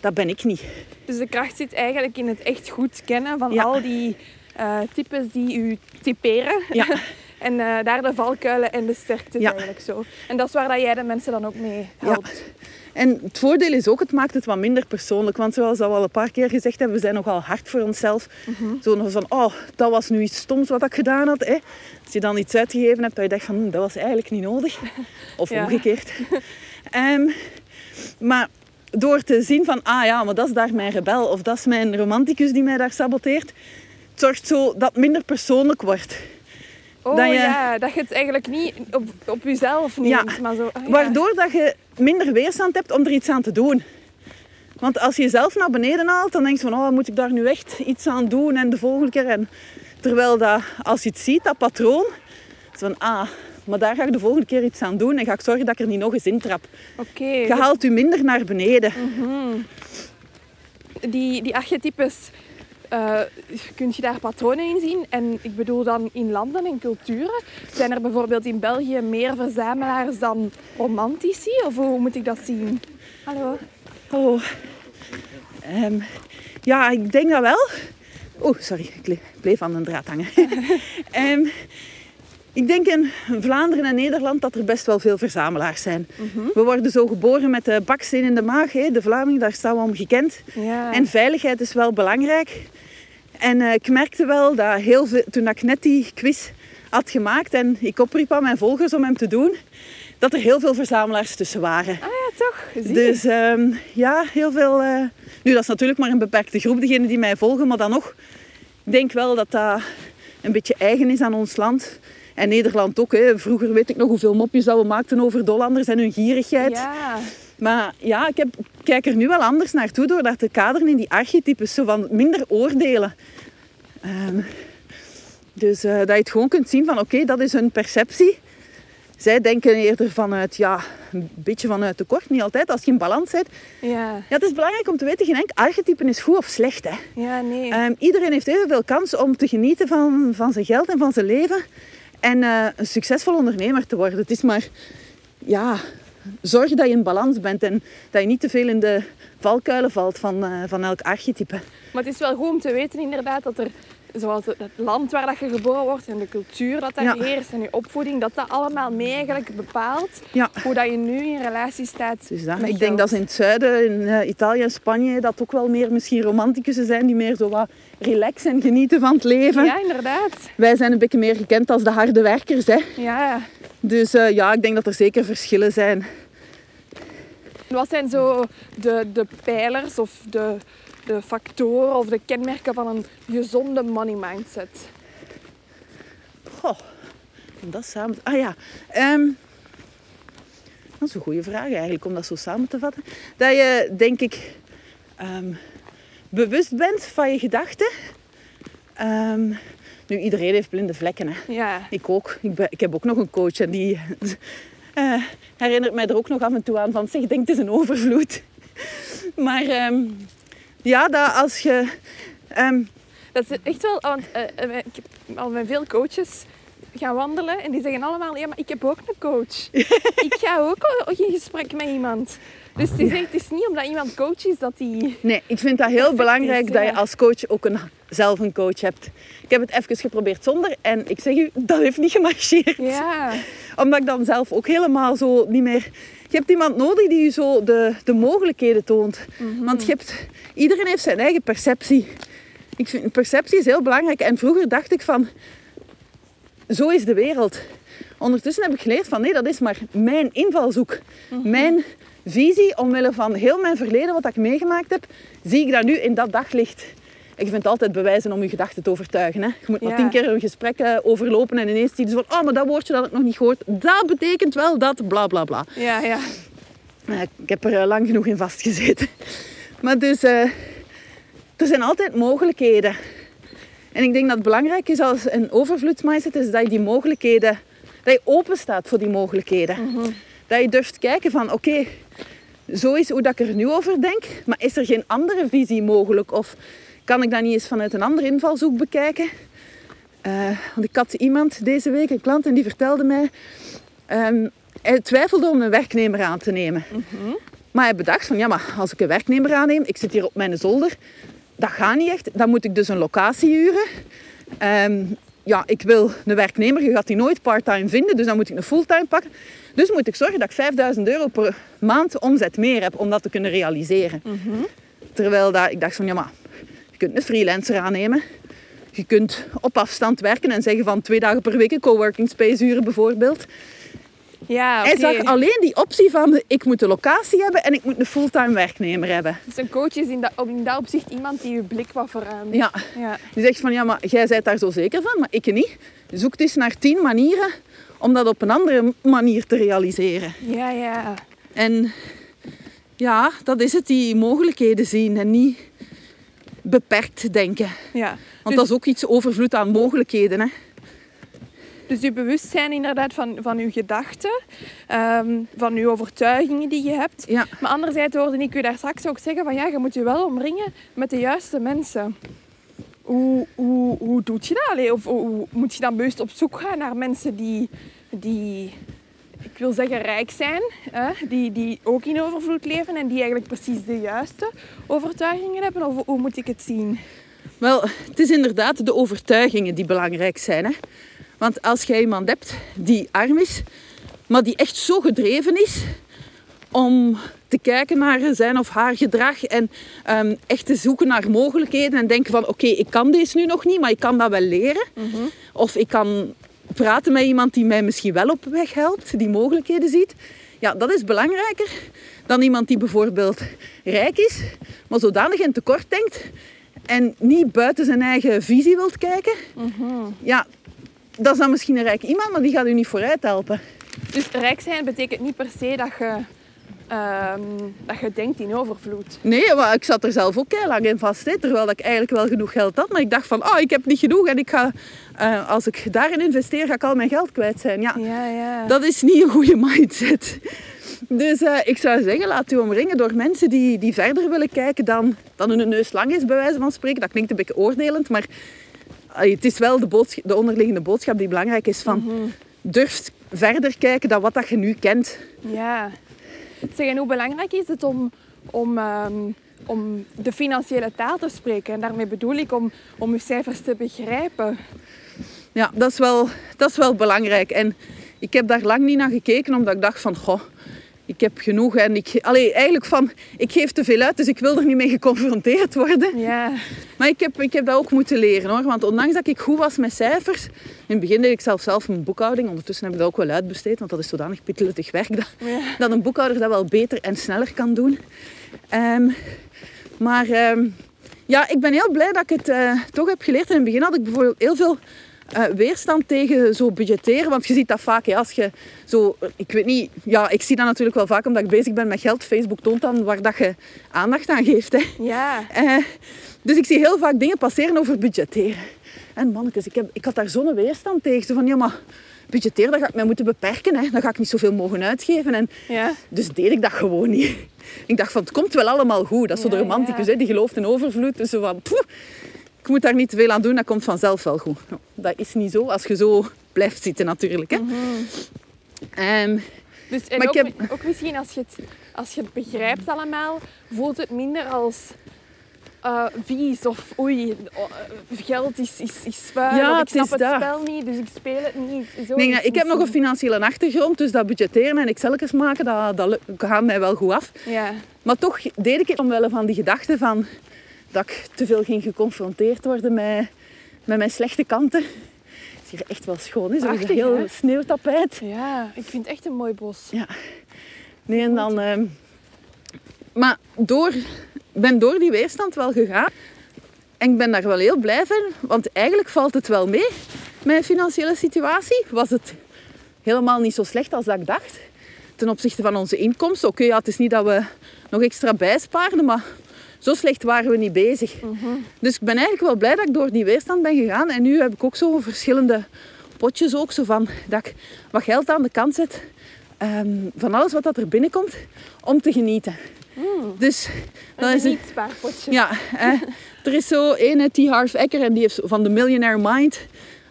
dat ben ik niet. Dus de kracht zit eigenlijk in het echt goed kennen van Ja. al die eh, types die u typeren. Ja. en eh, daar de valkuilen en de sterkte Ja. eigenlijk zo. En dat is waar dat jij de mensen dan ook mee helpt. En het voordeel is ook, het maakt het wat minder persoonlijk. Want zoals we al een paar keer gezegd hebben, we zijn nogal hard voor onszelf. Zo nog van, oh, dat was nu iets stoms wat ik gedaan had. Hè. Als je dan iets uitgegeven hebt, dat je denkt van, hm, dat was eigenlijk niet nodig. Of Ja. omgekeerd. Ehm, maar door te zien van, ah ja, maar dat is daar mijn rebel. Of dat is mijn romanticus die mij daar saboteert. Het zorgt zo dat het minder persoonlijk wordt. Oh Dat je- ja, dat je het eigenlijk niet op, op jezelf neemt. Ja. Maar zo, ja. Waardoor dat je minder weerstand hebt om er iets aan te doen. Want als je jezelf naar beneden haalt, dan denk je van, oh, moet ik daar nu echt iets aan doen en de volgende keer. En terwijl dat, als je het ziet, dat patroon, is van, ah, maar daar ga ik de volgende keer iets aan doen en ga ik zorgen dat ik er niet nog eens in trap. Oké, Je haalt je minder naar beneden. die, die archetypes, eh kun je daar patronen in zien? En ik bedoel dan in landen en culturen. Zijn er bijvoorbeeld in België meer verzamelaars dan romantici? Of hoe moet ik dat zien? Hallo? Oh. Ehm, Ja, ik denk dat wel. Oeh, sorry, ik bleef aan de draad hangen. um, ik denk in Vlaanderen en Nederland dat er best wel veel verzamelaars zijn. Mhm. We worden zo geboren met de baksteen in de maag. Hè. De Vlaming, daar staan we om gekend. Ja. En veiligheid is wel belangrijk. En uh, ik merkte wel dat heel veel, toen ik net die quiz had gemaakt en ik opriep aan mijn volgers om hem te doen, dat er heel veel verzamelaars tussen waren. Ah ja, toch? Dus um, ja, heel veel. Uh... Nu, dat is natuurlijk maar een beperkte groep, degenen die mij volgen, maar dan nog. Ik denk wel dat dat een beetje eigen is aan ons land. En Nederland ook. Hè. Vroeger weet ik nog hoeveel mopjes dat we maakten over Dollanders en hun gierigheid. Ja. Maar ja, ik, heb, kijk er nu wel anders naartoe door dat te kaderen in die archetypes. Zo van minder oordelen. Um, dus uh, dat je het gewoon kunt zien van oké, dat is hun perceptie. Zij denken eerder vanuit, ja, een beetje vanuit tekort. Niet altijd, als je in balans bent. Ja. ja. Het is belangrijk om te weten, geen enkel archetype is goed of slecht. Hè. Ja, nee. Um, iedereen heeft evenveel kans om te genieten van, van zijn geld en van zijn leven. En uh, een succesvol ondernemer te worden. Het is maar, ja, zorg dat je in balans bent. En dat je niet te veel in de valkuilen valt van, uh, van elk archetype. Maar het is wel goed om te weten inderdaad dat er zoals het land waar dat je geboren wordt en de cultuur dat daar heerst en je opvoeding, dat dat allemaal mee eigenlijk bepaalt hoe dat je nu in relatie staat. Dus dat. Ik denk dat in het zuiden, in uh, Italië en Spanje, dat ook wel meer misschien romanticussen zijn die meer zo wat relaxen en genieten van het leven. Ja, inderdaad. Wij zijn een beetje meer gekend als de harde werkers. Hè. Ja. Dus uh, ja, ik denk dat er zeker verschillen zijn. Wat zijn zo de, de pijlers of de, de factoren of de kenmerken van een gezonde money mindset? Goh, dat samen... Ah ja, um, dat is een goede vraag eigenlijk om dat zo samen te vatten. Dat je, denk ik, um, bewust bent van je gedachten. Um, nu, iedereen heeft blinde vlekken. Hè. Ja. Ik ook. Ik, ben, ik heb ook nog een coach en die uh, herinnert mij er ook nog af en toe aan van... Zeg, denk, het is een overvloed. maar... Um, ja, dat als je... Um... Dat is echt wel... Want uh, ik heb al met veel coaches gaan wandelen en die zeggen allemaal... Ja, maar ik heb ook een coach. ik ga ook in gesprek met iemand. Dus het is, het is niet omdat iemand coach is dat die... Nee, ik vind dat heel belangrijk dat je als coach ook een, zelf een coach hebt. Ik heb het even geprobeerd zonder en ik zeg u, dat heeft niet gemarcheerd. Ja. Omdat ik dan zelf ook helemaal zo niet meer... Je hebt iemand nodig die je zo de, de mogelijkheden toont. Mhm. Want je hebt, iedereen heeft zijn eigen perceptie. Ik vind, perceptie is heel belangrijk. En vroeger dacht ik van, zo is de wereld. Ondertussen heb ik geleerd van, nee, dat is maar mijn invalshoek. Mhm. Mijn visie, omwille van heel mijn verleden, wat ik meegemaakt heb, zie ik dat nu in dat daglicht. Ik vind altijd bewijzen om je gedachten te overtuigen. Hè. Je moet maar tien keer een gesprek uh, overlopen en ineens zie je van, oh, maar dat woordje dat ik nog niet gehoord, dat betekent wel dat, bla bla bla. Ja, ja. Uh, ik heb er uh, lang genoeg in vastgezeten. Maar dus, er zijn altijd mogelijkheden. En ik denk dat het belangrijk is als een overvloedsmindset is dat je die mogelijkheden, dat je open staat voor die mogelijkheden. Mhm. Dat je durft kijken van, oké, zo is hoe dat ik er nu over denk, maar is er geen andere visie mogelijk? Of kan ik dat niet eens vanuit een andere invalshoek bekijken? Uh, want ik had iemand deze week, een klant, en die vertelde mij... Um, hij twijfelde om een werknemer aan te nemen. Mhm. Maar hij bedacht van, ja, maar als ik een werknemer aanneem, ik zit hier op mijn zolder, dat gaat niet echt. Dan moet ik dus een locatie huren. Um, ja, ik wil een werknemer, je gaat die nooit part-time vinden, dus dan moet ik een fulltime pakken. Dus moet ik zorgen dat ik 5000 euro per maand omzet meer heb om dat te kunnen realiseren. Mhm. Terwijl dat, ik dacht van, ja maar, je kunt een freelancer aannemen. Je kunt op afstand werken en zeggen van twee dagen per week een coworking space huren bijvoorbeeld. Ja, Hij zag alleen die optie van ik moet een locatie hebben en ik moet een fulltime werknemer hebben. Dus een coach is in dat, in dat opzicht iemand die je blik wat verruimt. Ja. ja. Die zegt van ja, maar jij bent daar zo zeker van, maar ik niet. Zoek eens naar tien manieren om dat op een andere manier te realiseren. Ja, ja. En ja, dat is het, die mogelijkheden zien en niet beperkt denken. Ja. Want dus... dat is ook iets overvloed aan mogelijkheden. Hè. Dus je bewustzijn inderdaad van, van je gedachten, ehm, van je overtuigingen die je hebt. Ja. Maar anderzijds hoorde ik u daar straks ook zeggen van ja, je moet je wel omringen met de juiste mensen. Hoe, hoe, hoe doe je dat? Of hoe, moet je dan bewust op zoek gaan naar mensen die, die ik wil zeggen rijk zijn, hè, die, die ook in overvloed leven en die eigenlijk precies de juiste overtuigingen hebben? Of hoe moet ik het zien? Wel, het is inderdaad de overtuigingen die belangrijk zijn. Hè? Want als jij iemand hebt die arm is, maar die echt zo gedreven is om te kijken naar zijn of haar gedrag en ehm, echt te zoeken naar mogelijkheden en denken van oké, ik kan deze nu nog niet, maar ik kan dat wel leren. Of ik kan praten met iemand die mij misschien wel op weg helpt, die mogelijkheden ziet. Ja, dat is belangrijker dan iemand die bijvoorbeeld rijk is, maar zodanig in tekort denkt en niet buiten zijn eigen visie wilt kijken. Ja, dat is dan misschien een rijk iemand, maar die gaat u niet vooruit helpen. Dus rijk zijn betekent niet per se dat je, ehm, dat je denkt in overvloed. Nee, maar ik zat er zelf ook heel lang in vast. Hè, terwijl ik eigenlijk wel genoeg geld had. Maar ik dacht van, oh, ik heb niet genoeg. En ik ga, eh, als ik daarin investeer, ga ik al mijn geld kwijt zijn. Ja, Ja, ja. dat is niet een goede mindset. Dus eh, ik zou zeggen, laat u omringen door mensen die, die verder willen kijken dan, dan hun neus lang is, bij wijze van spreken. Dat klinkt een beetje oordelend, maar het is wel de, boodsch- de onderliggende boodschap die belangrijk is van... Durf verder kijken dan wat dat je nu kent. Ja. Zeg, hoe belangrijk is het om, om, ehm, om de financiële taal te spreken? En daarmee bedoel ik om, om je cijfers te begrijpen. Ja, dat is, wel, dat is wel belangrijk. En ik heb daar lang niet naar gekeken, omdat ik dacht van... Goh, ik heb genoeg en ik... Allee, eigenlijk van... Ik geef te veel uit, dus ik wil er niet mee geconfronteerd worden. Ja. Maar ik heb, ik heb dat ook moeten leren hoor. Want ondanks dat ik goed was met cijfers... In het begin deed ik zelf zelf mijn boekhouding. Ondertussen heb ik dat ook wel uitbesteed. Want dat is zodanig pitteluttig werk. Dat, Ja. dat een boekhouder dat wel beter en sneller kan doen. Ehm, maar ehm, ja, ik ben heel blij dat ik het eh, toch heb geleerd. In het begin had ik bijvoorbeeld heel veel eh, weerstand tegen zo budgetteren. Want je ziet dat vaak, ja, als je zo... Ik weet niet... Ja, ik zie dat natuurlijk wel vaak omdat ik bezig ben met geld. Facebook toont dan waar dat je aandacht aan geeft. Hè. Ja. Eh, dus ik zie heel vaak dingen passeren over budgetteren. En mannetjes, ik, heb, ik had daar zo'n weerstand tegen. Zo van, ja, maar budgetteren, dat ga ik mij moeten beperken. Hè. Dan ga ik niet zoveel mogen uitgeven. En Ja. dus deed ik dat gewoon niet. Ik dacht van, het komt wel allemaal goed. Dat is zo de romanticus, ja. hè, die gelooft in overvloed. Dus zo van, poeh, ik moet daar niet te veel aan doen, dat komt vanzelf wel goed. Nou, dat is niet zo, als je zo blijft zitten natuurlijk. Hè. Ehm, Dus en Maar ook, ik heb- ook misschien als je, het, als je het begrijpt allemaal, voelt het minder als eh, vies of oei, eh, geld is, is, is vuil Ja, ik snap het spel niet, dus ik speel het niet. Zo nee, nou, ik heb nog een financiële achtergrond, dus dat budgetteren en excelletjes maken, dat, dat gaat mij wel goed af. Ja. Maar toch deed ik het omwille van die gedachte van dat ik te veel ging geconfronteerd worden met, met mijn slechte kanten. Het is hier echt wel schoon, is een heel hè? sneeuwtapijt. ja, ik vind het echt een mooi bos. Ja. Nee, en dan... ehm, maar door, ik ben door die weerstand wel gegaan. En ik ben daar wel heel blij van, want eigenlijk valt het wel mee. Mijn financiële situatie was het helemaal niet zo slecht als dat ik dacht. Ten opzichte van onze inkomsten. Oké, ja, het is niet dat we nog extra bijspaarden, maar zo slecht waren we niet bezig. Dus ik ben eigenlijk wel blij dat ik door die weerstand ben gegaan. En nu heb ik ook zo verschillende potjes ook, zo van dat ik wat geld aan de kant zet ehm, van alles wat dat er binnenkomt om te genieten. Dus dan Een is het, niet-spaarpotje. ja, er is zo een, T. Harv Eker, en die heeft van de Millionaire Mind.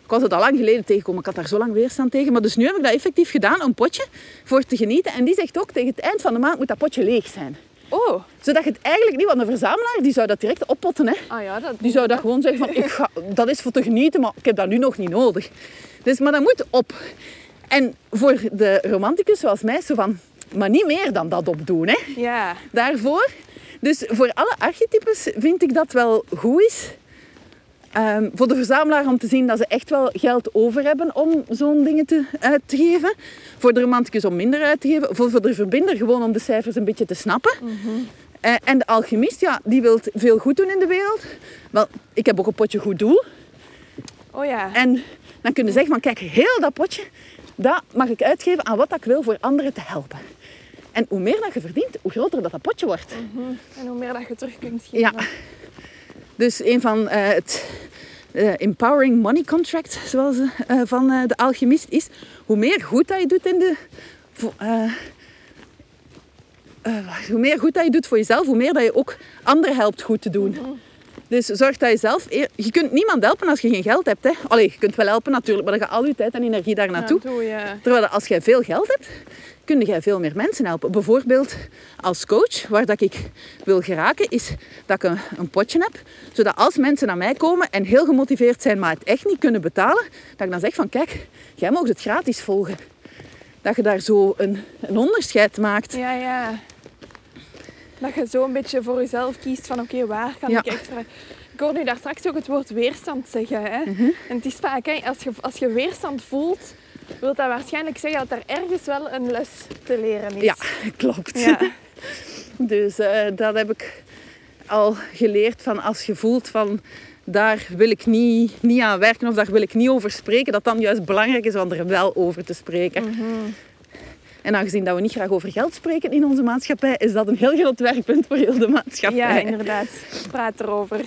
Ik was het al lang geleden tegengekomen, ik had daar zo lang weerstand tegen. Maar dus nu heb ik dat effectief gedaan, een potje voor te genieten. En die zegt ook, tegen het eind van de maand moet dat potje leeg zijn. Oh, Zodat je het eigenlijk niet, want een verzamelaar die zou dat direct oppotten. Hè. ah ja, dat Die zou dat gewoon zeggen van, ik ga, dat is voor te genieten, maar ik heb dat nu nog niet nodig. Dus, maar dat moet op. En voor de romanticus zoals mij, zo van, maar niet meer dan dat opdoen. Hè. Ja, Daarvoor. Dus voor alle archetypes vind ik dat wel goed is. Ehm, voor de verzamelaar om te zien dat ze echt wel geld over hebben om zo'n dingen te, uit te geven. Voor de romanticus om minder uit te geven. Voor, voor de verbinder gewoon om de cijfers een beetje te snappen. Eh, en de alchemist, ja, die wil veel goed doen in de wereld. Wel, ik heb ook een potje goed doel. oh ja. En dan kunnen ze zeggen van kijk, heel dat potje, dat mag ik uitgeven aan wat ik wil voor anderen te helpen. En hoe meer dat je verdient, hoe groter dat, dat potje wordt. En hoe meer dat je terug kunt geven. Ja. Dus een van eh, het eh, Empowering Money Contract, zoals eh, van de alchemist, is hoe meer goed dat je doet in de... hoe meer goed dat je doet voor jezelf, hoe meer dat je ook anderen helpt goed te doen. Dus zorg dat je zelf... eer- Je kunt niemand helpen als je geen geld hebt. Hè. Allee, je kunt wel helpen natuurlijk, maar dan gaat al je tijd en energie daar naartoe. Ja, je. Terwijl als jij veel geld hebt, kun jij veel meer mensen helpen. Bijvoorbeeld als coach, waar dat ik wil geraken, is dat ik een, een potje heb. Zodat als mensen naar mij komen en heel gemotiveerd zijn, maar het echt niet kunnen betalen, dat ik dan zeg van kijk, jij mag het gratis volgen. Dat je daar zo een, een onderscheid maakt. Ja, ja. Dat je zo een beetje voor jezelf kiest van oké, waar kan Ja. ik extra... Ik hoorde nu daar straks ook het woord weerstand zeggen. Hè? Mhm. En het is vaak, hè, als, je, als je weerstand voelt, wil dat waarschijnlijk zeggen dat er ergens wel een les te leren is. Ja, klopt. Ja. Dus eh, dat heb ik al geleerd van als je voelt van daar wil ik niet, niet aan werken of daar wil ik niet over spreken, dat dan juist belangrijk is om er wel over te spreken. Mhm. En aangezien dat we niet graag over geld spreken in onze maatschappij, is dat een heel groot werkpunt voor heel de maatschappij. Ja, inderdaad. Praat erover.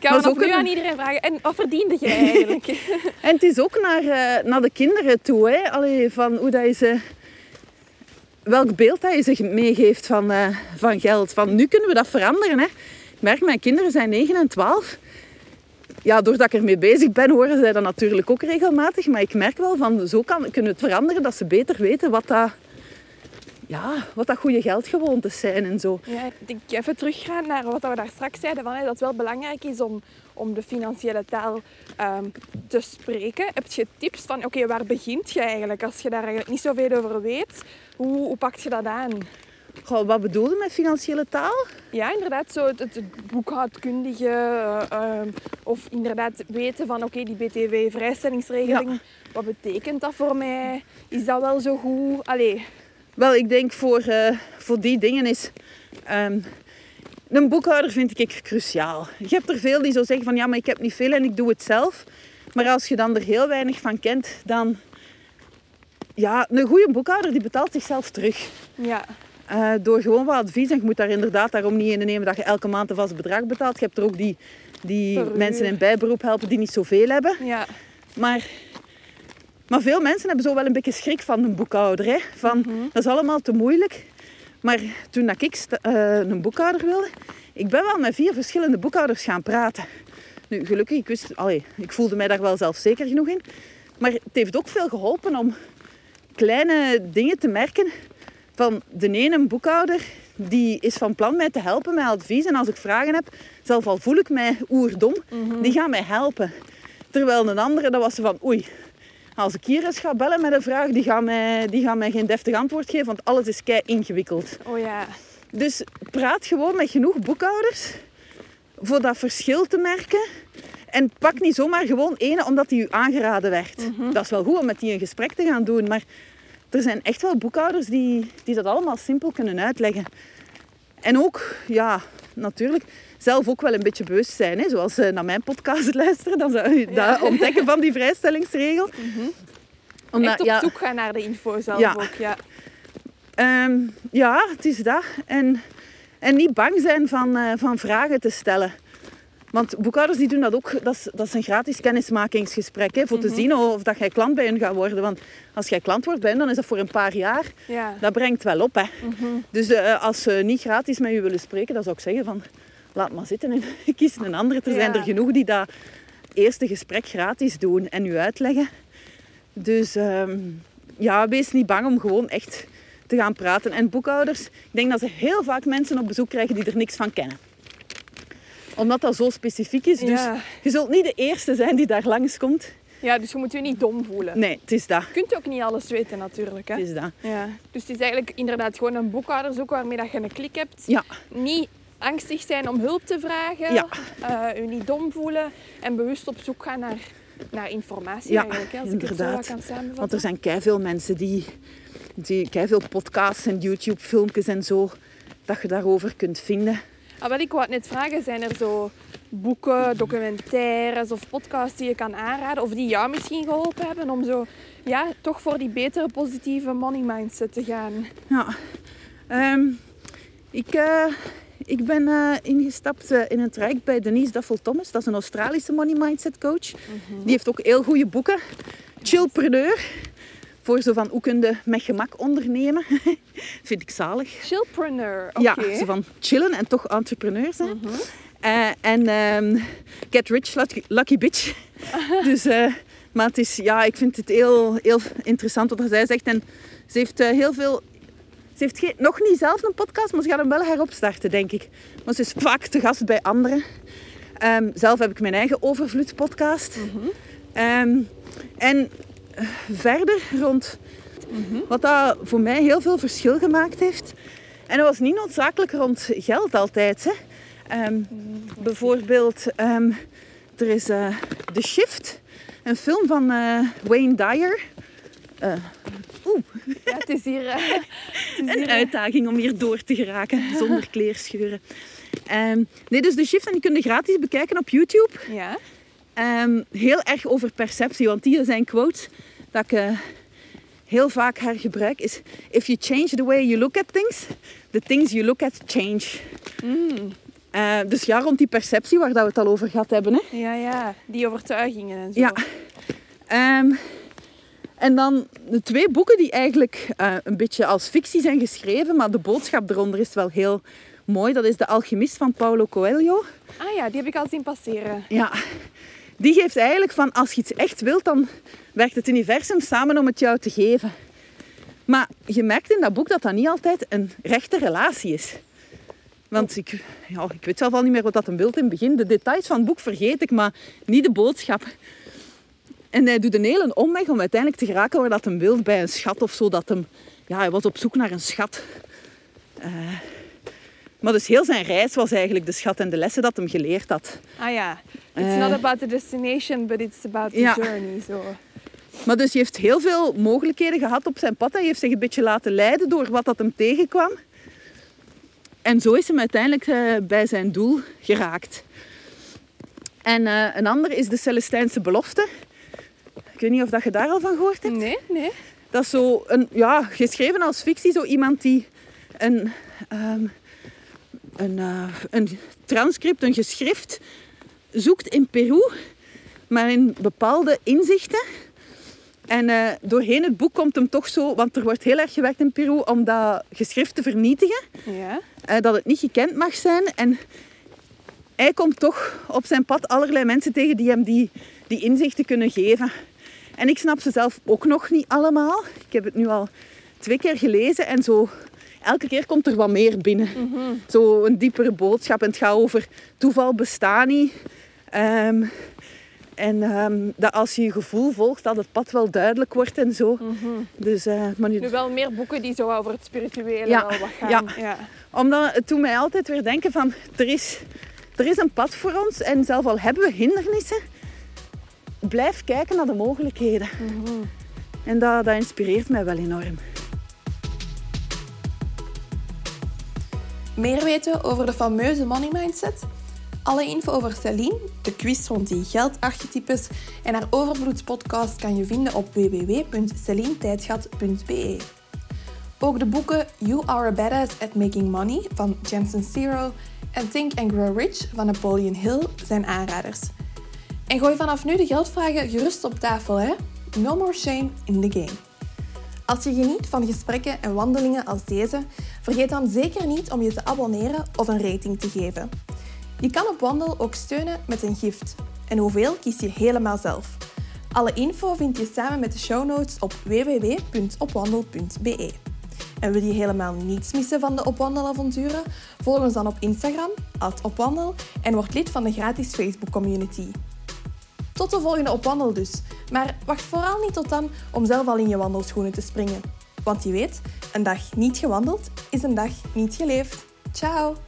Kan zo opnieuw kunnen- aan iedereen vragen. En wat verdiende jij eigenlijk? En het is ook naar, eh, naar de kinderen toe. Hè? Allee, van hoe dat je ze, welk beeld dat je ze meegeeft van, eh, van geld. Van nu kunnen we dat veranderen. Hè? Ik merk, mijn kinderen zijn 9 en 12. Ja, doordat ik ermee bezig ben, horen zij dat natuurlijk ook regelmatig. Maar ik merk wel van zo kan, kunnen we het veranderen dat ze beter weten wat dat, ja, wat dat goede geldgewoontes zijn en zo. Ja, ik denk even teruggaan naar wat we daar straks zeiden. Van, hè, dat het wel belangrijk is om, om de financiële taal ehm, te spreken. Heb je tips van, oké, waar begint je eigenlijk? Als je daar eigenlijk niet zoveel over weet, hoe, hoe pak je dat aan? Goh, wat bedoel je met financiële taal? Ja, inderdaad, zo het, het boekhoudkundige. eh, ehm, of inderdaad weten van, oké, die BTW-vrijstellingsregeling, wat betekent dat voor mij? Is dat wel zo goed? Allee, Wel, ik denk voor, eh, voor die dingen is... ehm, een boekhouder vind ik cruciaal. Je hebt er veel die zo zeggen van ja, maar ik heb niet veel en ik doe het zelf. Maar als je dan er heel weinig van kent, dan... Ja, een goede boekhouder die betaalt zichzelf terug. ja. Eh, door gewoon wat advies. En je moet daar inderdaad daarom niet in nemen dat je elke maand een vast bedrag betaalt. Je hebt er ook die, die mensen in bijberoep helpen die niet zoveel hebben. Ja, Maar, maar veel mensen hebben zo wel een beetje schrik van een boekhouder. Hè? Van, Dat is allemaal te moeilijk. Maar toen dat ik eh, een boekhouder wilde, ik ben wel met vier verschillende boekhouders gaan praten. Nu, gelukkig, ik, wist, allee, ik voelde mij daar wel zelfzeker genoeg in. Maar het heeft ook veel geholpen om kleine dingen te merken. Van de ene boekhouder, die is van plan mij te helpen met advies. En als ik vragen heb, zelf al voel ik mij oerdom, die gaan mij helpen. Terwijl een andere, dat was ze van, oei, als ik hier eens ga bellen met een vraag, die gaan mij, die gaan mij geen deftig antwoord geven, want alles is kei ingewikkeld. oh ja. Dus praat gewoon met genoeg boekhouders voor dat verschil te merken. En pak niet zomaar gewoon ene omdat die u aangeraden werd. Dat is wel goed om met die een gesprek te gaan doen, maar er zijn echt wel boekhouders die, die dat allemaal simpel kunnen uitleggen. En ook, ja, natuurlijk, zelf ook wel een beetje bewust zijn. Hè? Zoals ze naar mijn podcast luisteren, dan zou je Ja. dat ontdekken van die vrijstellingsregel. Omdat, Echt op ja, zoek gaan naar de info zelf Ja. ook. Ja. Ehm, ja, het is dat. En, en niet bang zijn van, eh, van vragen te stellen. Want boekhouders die doen dat ook. Dat is, dat is een gratis kennismakingsgesprek. Hè, voor te zien of dat jij klant bij hen gaat worden. Want als jij klant wordt bij hen, dan is dat voor een paar jaar. Ja. Dat brengt wel op. Hè. Dus eh, als ze niet gratis met je willen spreken, dan zou ik zeggen van... Laat maar zitten en kies een andere. Er zijn Ja. er genoeg die dat eerste gesprek gratis doen en u uitleggen. Dus ehm, ja, wees niet bang om gewoon echt te gaan praten. En boekhouders, ik denk dat ze heel vaak mensen op bezoek krijgen die er niks van kennen. Omdat dat zo specifiek is. Dus Ja. je zult niet de eerste zijn die daar langskomt. ja, dus je moet je niet dom voelen. Nee, het is dat. Je kunt ook niet alles weten natuurlijk. Hè? Het is dat. Ja. Dus het is eigenlijk inderdaad gewoon een boekhouder zoeken waarmee dat je een klik hebt. Ja, Niet angstig zijn om hulp te vragen. Ja. eh, je niet dom voelen. En bewust op zoek gaan naar, naar informatie Ja, eigenlijk. Hè, als ik het zo inderdaad. wat kan samenvatten. want er zijn veel mensen die, die veel podcasts en YouTube filmpjes en zo, dat je daarover kunt vinden. Ah, wel, ik wou net vragen, zijn er zo boeken, documentaires of podcasts die je kan aanraden of die jou misschien geholpen hebben om zo, ja, toch voor die betere positieve money mindset te gaan? Ja. Ehm, ik, eh, ik ben eh, ingestapt eh, in een traject bij Denise Duffel-Thomas. Dat is een Australische money mindset coach. Die heeft ook heel goede boeken. Chillpreneur. Voor zo van hoe kun je met gemak ondernemen. Vind ik zalig. Chillpreneur, oké. Ja, zo van chillen en toch entrepreneur zijn. Eh, en ehm, Get Rich Lucky, lucky Bitch. dus, maar het is, ja, ik vind het heel, heel interessant wat zij zegt. En ze heeft heel veel... Ze heeft geen, nog niet zelf een podcast, maar ze gaat hem wel heropstarten, denk ik. Want ze is vaak te gast bij anderen. Ehm, zelf heb ik mijn eigen overvloedspodcast. Ehm, en eh, verder rond wat dat voor mij heel veel verschil gemaakt heeft. En dat was niet noodzakelijk rond geld altijd. Hè. Ehm, bijvoorbeeld, ehm, er is eh, The Shift, een film van eh, Wayne Dyer. Eh, Oeh, Ja, het is hier... eh, het is een hier uitdaging om hier door te geraken zonder kleerscheuren. Ehm, nee, dus The Shift, en die kun je gratis bekijken op YouTube. ja. Ehm, heel erg over perceptie, want die zijn quote dat ik eh, heel vaak hergebruik is If you change the way you look at things, the things you look at change. Mm. Eh, dus ja, rond die perceptie waar dat we het al over gehad hebben. Hè. Ja, ja. Die overtuigingen en zo. Ja. Ehm, en dan de twee boeken die eigenlijk eh, een beetje als fictie zijn geschreven, maar de boodschap eronder is wel heel mooi. Dat is De Alchemist van Paulo Coelho. Ah ja, die heb ik al zien passeren. Ja, die geeft eigenlijk van als je iets echt wilt, dan werkt het universum samen om het jou te geven. Maar je merkt in dat boek dat dat niet altijd een rechte relatie is. Want ik, ja, ik weet zelf al niet meer wat dat een beeld in het begin. De details van het boek vergeet ik, maar niet de boodschap. En hij doet een hele omweg om uiteindelijk te geraken waar dat een beeld bij een schat of zo. Dat hem, ja, hij was op zoek naar een schat. Eh, maar dus heel zijn reis was eigenlijk de schat en de lessen dat hem geleerd had. Ah ja. It's Eh. not about the destination, but it's about the Ja. journey. Zo. Maar dus hij heeft heel veel mogelijkheden gehad op zijn pad. Hij heeft zich een beetje laten leiden door wat dat hem tegenkwam. En zo is hem uiteindelijk eh, bij zijn doel geraakt. En eh, een ander is de Celestijnse belofte. Ik weet niet of dat je daar al van gehoord hebt. Nee, nee. Dat is zo een, ja, geschreven als fictie, zo iemand die een, ehm, een, eh, een transcript, een geschrift zoekt in Peru, maar in bepaalde inzichten. En eh, doorheen het boek komt hem toch zo, want er wordt heel erg gewerkt in Peru om dat geschrift te vernietigen, Ja. eh, dat het niet gekend mag zijn. En hij komt toch op zijn pad allerlei mensen tegen die hem die, die inzichten kunnen geven. En ik snap ze zelf ook nog niet allemaal. Ik heb het nu al twee keer gelezen en zo elke keer komt er wat meer binnen. Zo een diepere boodschap. En het gaat over toeval bestaat niet. Ehm, en ehm, dat als je je gevoel volgt, dat het pad wel duidelijk wordt en zo. Dus, eh, maar nu, Nu wel meer boeken die zo over het spirituele Ja, wel wat gaan. ja. ja. omdat het doet mij altijd weer denken van... Er is, er is een pad voor ons en zelf al hebben we hindernissen... Blijf kijken naar de mogelijkheden. En dat, dat inspireert mij wel enorm. Meer weten over de fameuze money mindset? Alle info over Celine, de quiz rond die geldarchetypes en haar overvloedspodcast kan je vinden op www.celinetijdschat.be. Ook de boeken You Are a Badass at Making Money van Jensen Zero en Think and Grow Rich van Napoleon Hill zijn aanraders. En gooi vanaf nu de geldvragen gerust op tafel, hè? No more shame in the game. Als je geniet van gesprekken en wandelingen als deze, vergeet dan zeker niet om je te abonneren of een rating te geven. Je kan op Wandel ook steunen met een gift. En hoeveel kies je helemaal zelf. Alle info vind je samen met de show notes op www.opwandel.be. En wil je helemaal niets missen van de Opwandelavonturen? Volg ons dan op Instagram, opwandel, en word lid van de gratis Facebook community. Tot de volgende op wandel dus. Maar wacht vooral niet tot dan om zelf al in je wandelschoenen te springen. Want je weet, een dag niet gewandeld is een dag niet geleefd. Ciao!